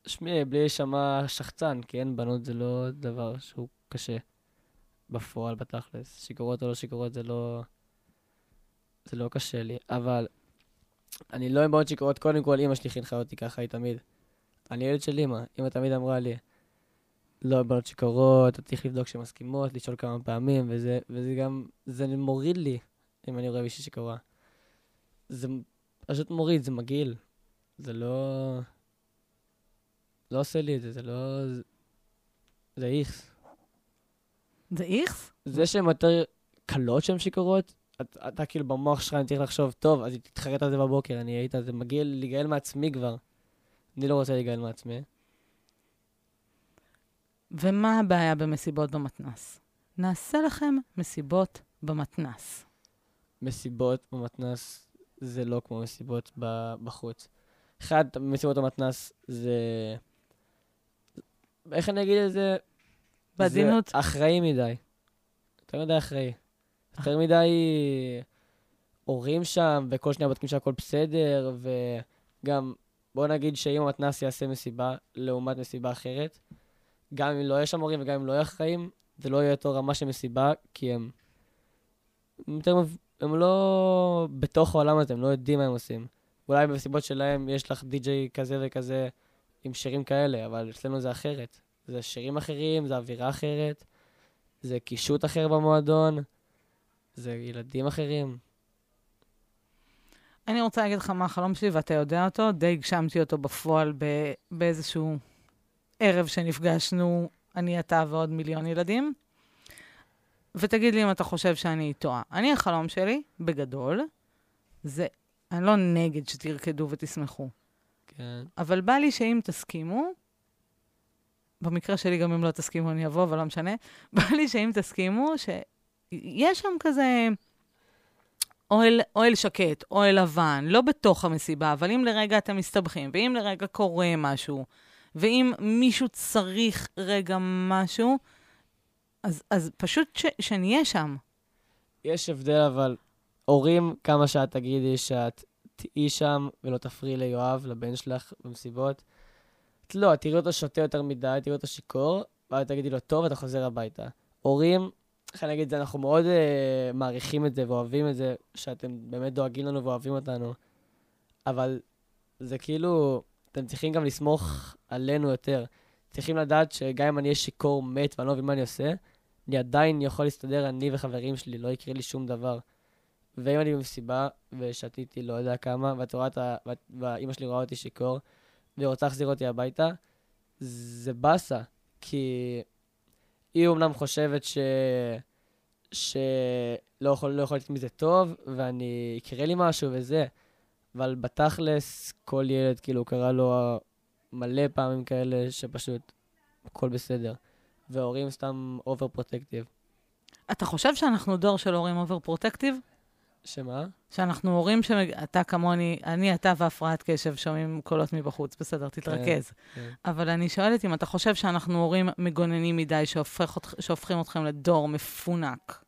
G: שמעי, בלי להישמע שחצן, כן? בנות זה לא דבר שהוא קשה בפועל, בתכלס. שיכורות או לא שיכורות זה לא... זה לא קשה לי, אבל אני לא עם בנות שיכורות. קודם כל, אמא שלי חינכה אותי ככה, היא תמיד. אני ילד של אמא, אמא תמיד אמרה לי, לא עם בנות שיכורות, אתה צריך לבדוק שהן מסכימות, לשאול כמה פעמים, וזה, וזה גם, זה מוריד לי אם אני רואה מישהי שיכורה. זה פשוט מוריד, זה מגעיל. זה לא... לא עושה לי את זה, זה לא... זה- איכס.
C: זה איכס?
G: זה שהן יותר קלות שהן שיכורות, אתה, אתה כאילו במוח שלך אני צריך לחשוב, טוב, אז תתחרט על זה בבוקר, אני היית, זה מגיע להיגאל מעצמי כבר. אני לא רוצה להיגאל מעצמי.
C: ומה הבעיה במסיבות במתנ"ס? נעשה לכם מסיבות במתנ"ס.
G: מסיבות במתנ"ס זה לא כמו מסיבות בחוץ. אחד, מסיבות במתנ"ס זה... איך אני אגיד את זה?
C: בעדינות.
G: זה אחראי מדי. יותר מדי אחראי. יותר מדי הורים שם, וכל שניה בודקים שהכל בסדר, וגם, בוא נגיד שאם המתנ"ס יעשה מסיבה לעומת מסיבה אחרת, גם אם לא יהיה שם הורים וגם אם לא יהיו אחראים, זה לא יהיה אותו רמה של מסיבה, כי הם... הם, יותר, הם לא בתוך העולם הזה, הם לא יודעים מה הם עושים. אולי במסיבות שלהם יש לך די-ג'יי כזה וכזה עם שירים כאלה, אבל אצלנו זה אחרת. זה שירים אחרים, זה אווירה אחרת, זה קישוט אחר במועדון, זה ילדים אחרים.
C: אני רוצה להגיד לך מה החלום שלי, ואתה יודע אותו, די הגשמתי אותו בפועל ב- באיזשהו ערב שנפגשנו, אני, אתה ועוד מיליון ילדים. ותגיד לי אם אתה חושב שאני טועה. אני, החלום שלי, בגדול, זה, אני לא נגד שתרקדו ותשמחו,
G: כן.
C: אבל בא לי שאם תסכימו, במקרה שלי גם אם לא תסכימו אני אבוא, אבל לא משנה, [laughs] בא לי שאם תסכימו, שיש שם כזה אוהל, אוהל שקט, אוהל לבן, לא בתוך המסיבה, אבל אם לרגע אתם מסתבכים, ואם לרגע קורה משהו, ואם מישהו צריך רגע משהו, אז, אז פשוט ש, שנהיה שם.
G: יש הבדל, אבל הורים, כמה שאת תגידי שאת תהיי שם ולא תפריעי ליואב, לבן שלך, במסיבות, את לא, תראי אותו שותה יותר מדי, תראי אותו שיכור, ואז תגידי לו, טוב, אתה חוזר הביתה. הורים, איך אני אגיד את זה, אנחנו מאוד uh, מעריכים את זה ואוהבים את זה, שאתם באמת דואגים לנו ואוהבים אותנו, אבל זה כאילו, אתם צריכים גם לסמוך עלינו יותר. צריכים לדעת שגם אם אני אהיה שיכור מת ואני לא מבין מה אני עושה, אני עדיין יכול להסתדר, אני וחברים שלי, לא יקרה לי שום דבר. ואם אני במסיבה, ושתיתי לא יודע כמה, ואת רואה את ה... ואימא שלי רואה אותי שיכור, והיא רוצה להחזיר אותי הביתה, זה באסה. כי היא אומנם חושבת ש... שלא יכול, לא יכול להיות מזה טוב, ואני... יקרה לי משהו וזה, אבל בתכלס, כל ילד, כאילו, קרה לו מלא פעמים כאלה שפשוט הכל בסדר. והורים סתם over protective.
C: אתה חושב שאנחנו דור של הורים over protective?
G: שמה?
C: שאנחנו הורים שאתה כמוני, אני, אתה והפרעת קשב שומעים קולות מבחוץ, בסדר, תתרכז.
G: כן.
C: אבל אני שואלת אם אתה חושב שאנחנו הורים מגוננים מדי, שהופך, שהופכים אתכם לדור מפונק.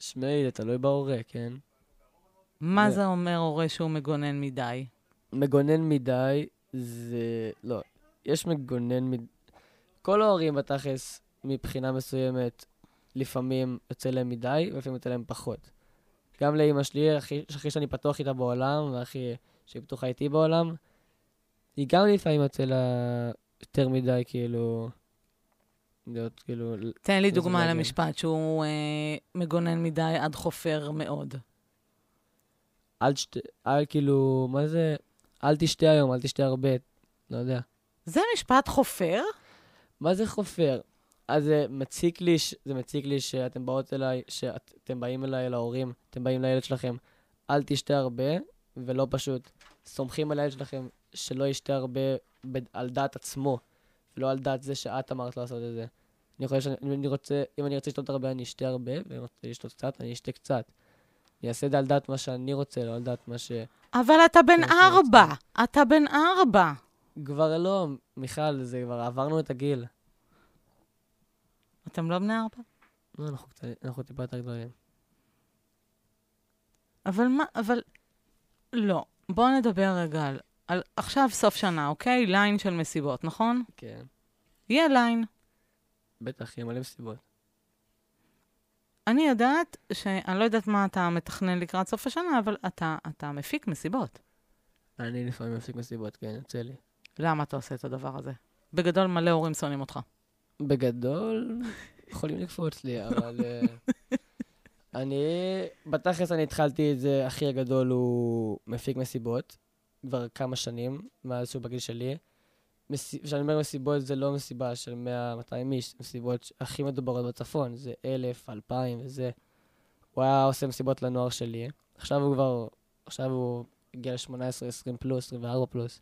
G: שמעי, זה תלוי בהורה, כן?
C: מה
G: זה-
C: זה אומר הורה שהוא מגונן מדי?
G: מגונן מדי, זה... לא, יש מגונן מדי... כל ההורים בתכלס, מבחינה מסוימת, לפעמים יוצא להם מדי, ולפעמים יוצא להם פחות. גם לאימא שלי, הכי, הכי שאני פתוח איתה בעולם, והכי שהיא פתוחה איתי בעולם, היא גם לפעמים יוצא לה יותר מדי, כאילו... להיות כאילו...
C: תן לי דוגמה
G: מעניין.
C: למשפט שהוא אה, מגונן מדי עד חופר מאוד.
G: אל תשת... אל כאילו, מה זה? אל תשתה היום, אל תשתה הרבה. לא יודע.
C: זה משפט חופר?
G: מה זה חופר? אז זה מציק לי. זה מציק לי שאתם באות אליי, שאתם באים אליי, להורים, אתם באים לילד שלכם, אל תשתה הרבה, ולא פשוט סומכים על הילד שלכם שלא ישתה הרבה ב... על דעת עצמו, ולא על דעת זה שאת אמרת לעשות את זה. אני חושב שאני אני רוצה, אם אני רוצה לשתות הרבה, אני אשתה הרבה, ואם אני רוצה לשתות קצת, אני אשתה קצת. אני אעשה את זה על דעת מה שאני רוצה, לא על דעת מה ש...
C: אבל אתה בן ארבע. אתה בן ארבע.
G: כבר לא, מיכל, זה כבר עברנו את הגיל.
C: אתם לא בני ארבע?
G: לא, אנחנו, קצת, אנחנו טיפה יותר גדולים.
C: אבל מה, אבל... לא. בואו נדבר רגע על, על... עכשיו סוף שנה, אוקיי? ליין של מסיבות, נכון?
G: כן.
C: יהיה ליין.
G: בטח, יהיה מלא מסיבות.
C: אני יודעת שאני לא יודעת מה אתה מתכנן לקראת סוף השנה, אבל אתה, אתה מפיק מסיבות.
G: אני לפעמים מפיק מסיבות, כן, יוצא לי.
C: למה אתה עושה את הדבר הזה? בגדול מלא הורים שונאים אותך.
G: בגדול, יכולים לקפוץ לי, אבל... אה, [laughs] אני, בתכלס אני התחלתי את זה, אחי הגדול הוא מפיק מסיבות, כבר כמה שנים, מאז שהוא בגיל שלי. מס- כשאני אומר מסיבות, זה לא מסיבה של 100-200 איש, מסיבות הכי מדוברות בצפון, זה 1,000, 2,000 וזה. הוא היה עושה מסיבות לנוער שלי, עכשיו הוא כבר, עכשיו הוא הגיע ל-18, 20 פלוס, 24 פלוס.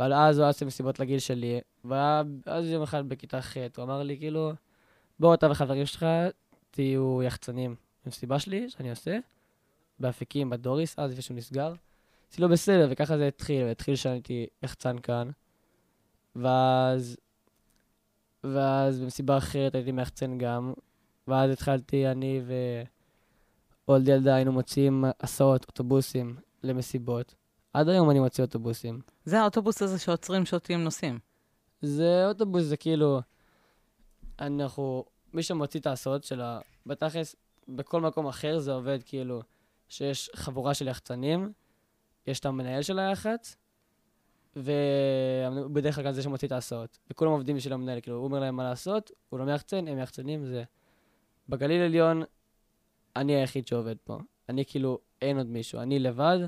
G: אבל אז הוא עושה מסיבות לגיל שלי, ואז יום אחד בכיתה ח' הוא אמר לי, כאילו, בוא אתה וחברים שלך תהיו יחצנים במסיבה שלי, שאני עושה, באפיקים, בדוריס, אז לפני שהוא נסגר. אמרתי לו, בסדר, וככה זה התחיל, והתחיל שהייתי יחצן כאן. ואז, ואז במסיבה אחרת הייתי מיחצן גם, ואז התחלתי, אני ועוד ילדה היינו מוציאים הסעות, אוטובוסים, למסיבות. עד היום אני מוציא אוטובוסים.
C: זה האוטובוס הזה שעוצרים, שותים, נוסעים.
G: זה אוטובוס, זה כאילו... אנחנו... מי שמוציא את ההסעות של ה... בתכלס, בכל מקום אחר זה עובד כאילו שיש חבורה של יחצנים, יש את המנהל של היח"צ, ובדרך כלל זה שמוציא את ההסעות. וכולם עובדים בשביל המנהל, כאילו, הוא אומר להם מה לעשות, הוא לא מיחצן, הם יחצנים, זה... בגליל עליון, אני היחיד שעובד פה. אני כאילו, אין עוד מישהו. אני לבד,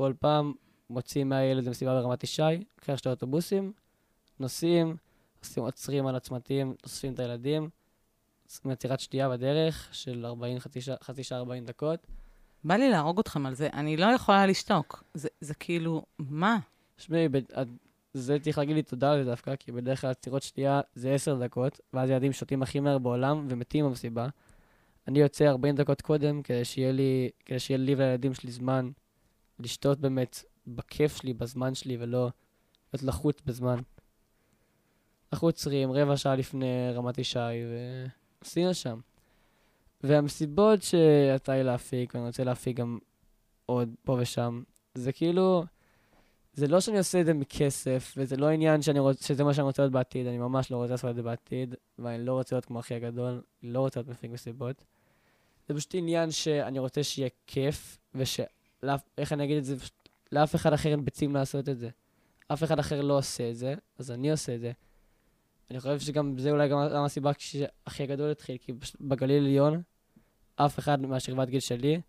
G: כל פעם מוציא מהילד למסיבה ברמת ישי, לוקח שתי אוטובוסים, נוסעים, עושים עוצרים על הצמתים, אוספים את הילדים, עושים עצירת שתייה בדרך של 40, חצי שעה, חצי שעה 40 דקות.
C: בא לי להרוג אתכם על זה, אני לא יכולה לשתוק. זה, זה כאילו, מה?
G: שמעי, ב- את- זה צריך להגיד לי תודה על זה דווקא, כי בדרך כלל עצירות שתייה זה 10 דקות, ואז ילדים שותים הכי מהר בעולם ומתים במסיבה. אני יוצא 40 דקות קודם, כדי שיהיה לי, כדי שיהיה לי ולילדים שלי זמן לשתות באמת בכיף שלי, בזמן שלי, ולא להיות לחוץ בזמן. אנחנו עוצרים רבע שעה לפני רמת ישי, ועשינו שם. והמסיבות שיצא לי להפיק, ואני רוצה להפיק גם עוד פה ושם, זה כאילו, זה לא שאני עושה את זה מכסף, וזה לא עניין שאני רוצ, שזה מה שאני רוצה להיות בעתיד, אני ממש לא רוצה לעשות את זה בעתיד, ואני לא רוצה להיות כמו אחי הגדול, לא רוצה להיות מפיק מסיבות. זה פשוט עניין שאני רוצה שיהיה כיף, ושאף, איך אני אגיד את זה, לאף אחד אחר אין ביצים לעשות את זה. אף אחד אחר לא עושה את זה, אז אני עושה את זה. אני חושב שגם זה אולי גם גם הסיבה שהכי הגדול התחיל, כי בגליל עליון, אף אחד מהשכבת גיל שלי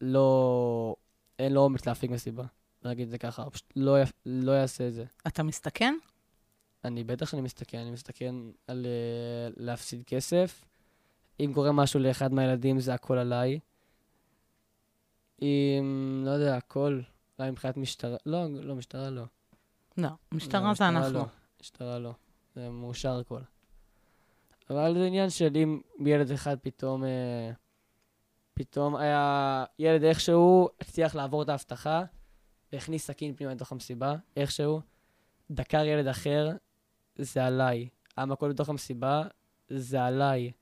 G: לא... אין לו אומץ להפיק מסיבה. נגיד את זה ככה, פשוט לא, יפ... לא יעשה את זה.
C: אתה מסתכן?
G: אני בטח שאני מסתכן, אני מסתכן על uh, להפסיד כסף. אם קורה משהו לאחד מהילדים, זה הכל עליי. עם, לא יודע, הכל. אולי מבחינת משטרה, לא, לא, משטרה לא.
C: לא, משטרה
G: לא,
C: זה אנחנו.
G: לא. משטרה לא. זה מאושר הכל. אבל זה עניין של אם ילד אחד פתאום, אה, פתאום היה ילד איכשהו הצליח לעבור את ההבטחה, והכניס סכין פנימה לתוך המסיבה, איכשהו, דקר ילד אחר, זה עליי. היה מכות בתוך המסיבה, זה עליי.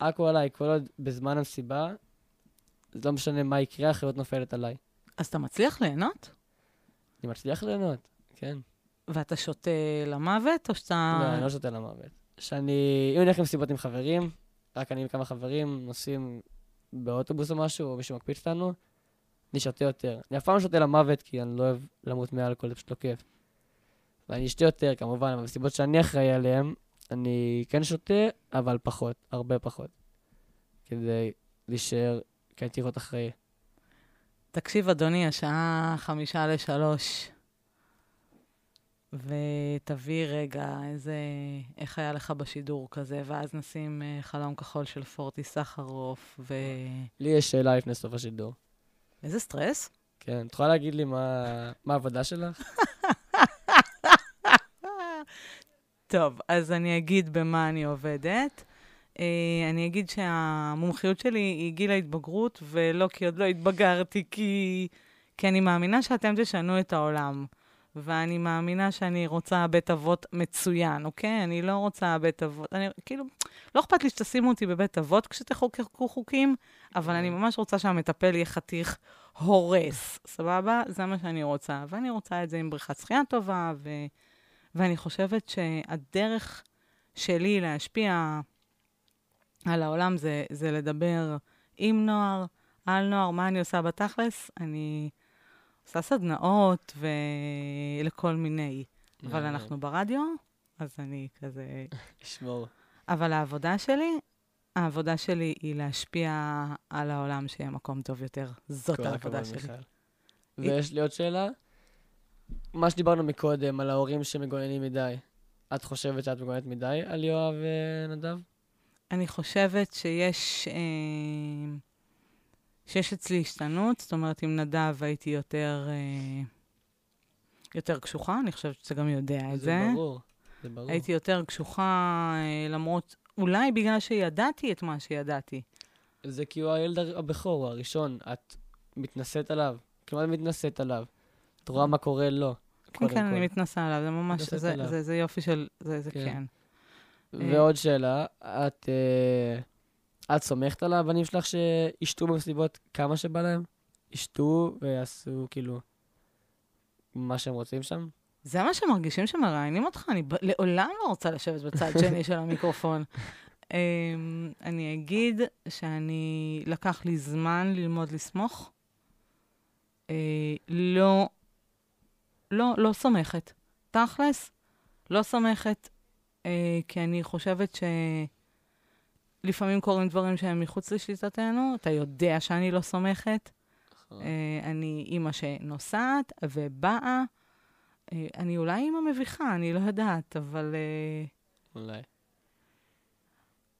G: הכל עליי, כל עוד בזמן המסיבה, לא משנה מה יקרה, האחריות נופלת עליי.
C: אז אתה מצליח ליהנות?
G: אני מצליח ליהנות, כן.
C: ואתה שותה למוות, או שאתה...
G: לא, אני לא שותה למוות. שאני, אם אני הולך למסיבות עם חברים, רק אני וכמה חברים נוסעים באוטובוס או משהו, או מישהו מקפיץ אותנו, אני שותה יותר. אני אף פעם לא שותה למוות, כי אני לא אוהב למות מאלכוהול, זה פשוט לא כיף. ואני אשתה יותר, כמובן, אבל במסיבות שאני אחראי עליהן, אני כן שותה, אבל פחות, הרבה פחות. כדי להישאר, כי צריך להיות אחראי.
C: תקשיב, אדוני, השעה חמישה לשלוש, ותביא רגע איזה... איך היה לך בשידור כזה, ואז נשים אה, חלום כחול של פורטי סחרוף, ו...
G: לי יש שאלה לפני סוף השידור.
C: איזה סטרס?
G: כן, את יכולה להגיד לי מה, מה העבודה שלך? [laughs]
C: טוב, אז אני אגיד במה אני עובדת. Uh, אני אגיד שהמומחיות שלי היא גיל ההתבגרות, ולא כי עוד לא התבגרתי, כי, כי אני מאמינה שאתם תשנו את העולם. ואני מאמינה שאני רוצה בית אבות מצוין, אוקיי? אני לא רוצה בית אבות, אני כאילו, לא אכפת לי שתשימו אותי בבית אבות כשתחוקקו חוקים, אבל אני ממש רוצה שהמטפל יהיה חתיך הורס, סבבה? זה מה שאני רוצה. ואני רוצה את זה עם בריכת שחייה טובה, ו... ואני חושבת שהדרך שלי להשפיע על העולם זה, זה לדבר עם נוער, על נוער, מה אני עושה בתכלס? אני עושה סדנאות ולכל מיני, אבל
G: אה.
C: אנחנו ברדיו, אז אני כזה... [laughs]
G: לשמור.
C: אבל העבודה שלי, העבודה שלי היא להשפיע על העולם שיהיה מקום טוב יותר. זאת העבודה שלי.
G: מיכל. ויש לי עוד שאלה. מה שדיברנו מקודם, על ההורים שמגוננים מדי. את חושבת שאת מגוננת מדי על יואב ונדב?
C: אני חושבת שיש, אה, שיש אצלי השתנות, זאת אומרת, עם נדב הייתי יותר, אה, יותר קשוחה, אני חושבת שאתה גם יודע את זה.
G: זה ברור, זה ברור.
C: הייתי יותר קשוחה, אה, למרות, אולי בגלל שידעתי את מה שידעתי.
G: זה כי הוא הילד הבכור, הוא הראשון. את מתנשאת עליו. את מתנשאת עליו. את רואה מה קורה לו.
C: כן,
G: קודם
C: כן,
G: כל.
C: אני מתנסה עליו, זה ממש, זה,
G: עליו.
C: זה, זה יופי של, זה, זה
G: כן.
C: כן.
G: ועוד שאלה, את, אה, את סומכת על הבנים שלך שישתו במסיבות כמה שבא להם? ישתו ויעשו כאילו מה שהם רוצים שם?
C: זה מה שמרגישים שמראיינים אותך? אני ב- לעולם לא רוצה לשבת בצד [laughs] שני של המיקרופון. um, אני אגיד שאני, לקח לי זמן ללמוד לסמוך. Uh, לא, לא, לא סומכת. תכלס, לא סומכת, כי אני חושבת שלפעמים קורים דברים שהם מחוץ לשליטתנו. אתה יודע שאני לא סומכת.
G: נכון.
C: אה, אני אימא שנוסעת ובאה. אה, אני אולי אימא מביכה, אני לא יודעת, אבל אה,
G: אולי.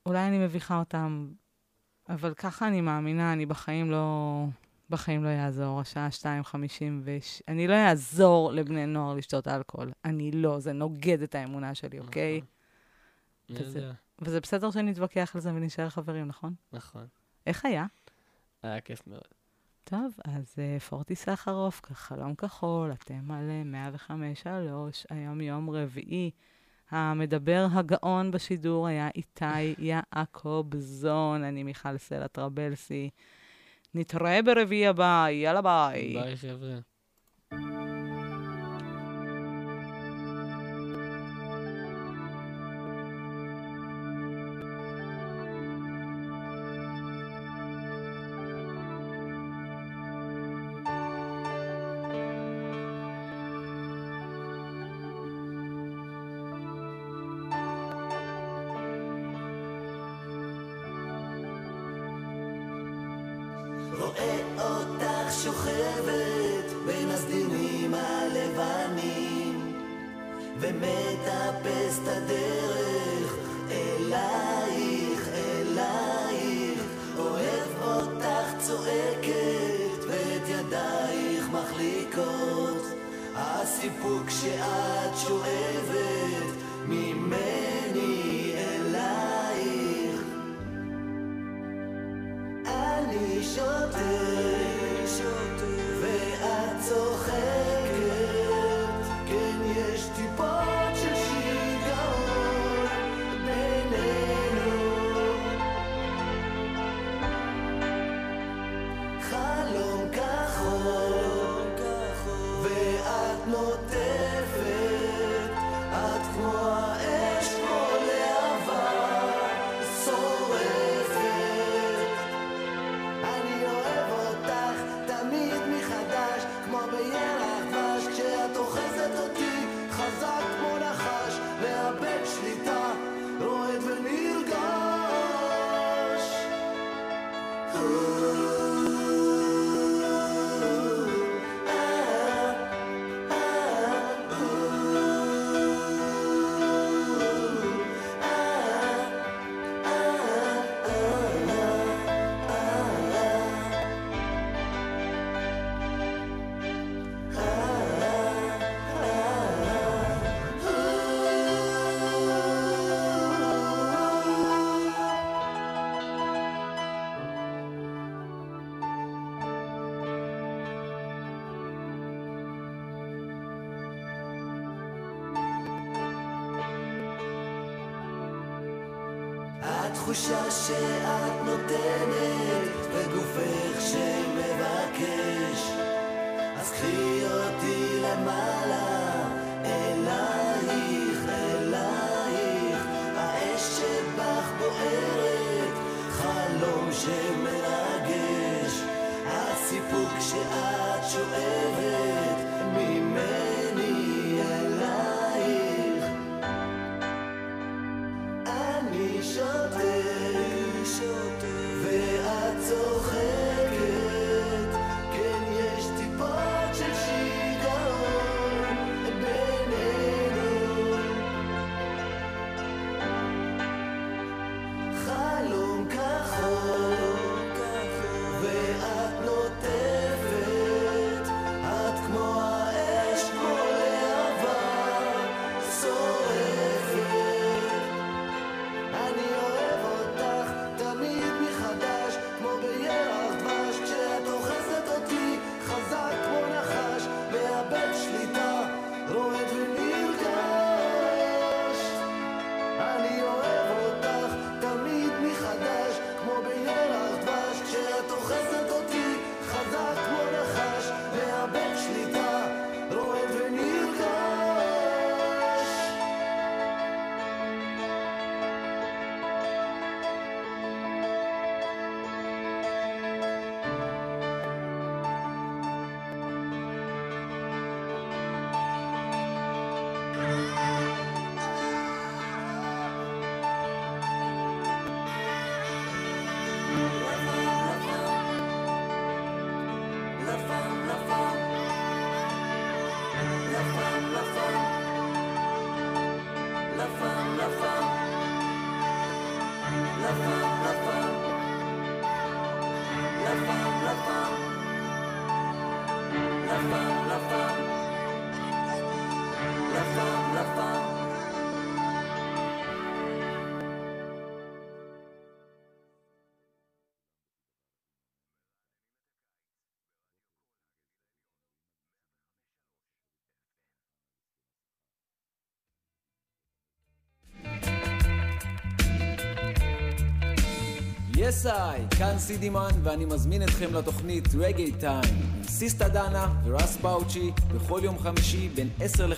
C: אולי אני מביכה אותם. אבל ככה אני מאמינה, אני בחיים לא... בחיים לא יעזור, השעה 2.50 וש... אני לא אעזור לבני נוער לשתות אלכוהול. אני לא, זה נוגד את האמונה שלי, אוקיי?
G: אני
C: וזה-
G: יודע.
C: וזה בסדר שנתווכח על זה ונשאר חברים, נכון?
G: נכון.
C: איך היה?
G: היה כיף מאוד.
C: טוב, אז uh, פורטי סחרוף, חלום כחול, אתם על uh, 105.3, היום יום רביעי. המדבר הגאון בשידור היה איתי [laughs] יעקובזון, אני מיכל סלע טרבלסי. נתראה ברביעי הבא, יאללה ביי.
G: ביי, חבר'ה.
K: התחושה שאת נותנת.
L: יס איי, כאן סידימן ואני מזמין אתכם לתוכנית רגי טיים עם סיסטה דנה ורס באוצ'י בכל יום חמישי בין 10 ל-11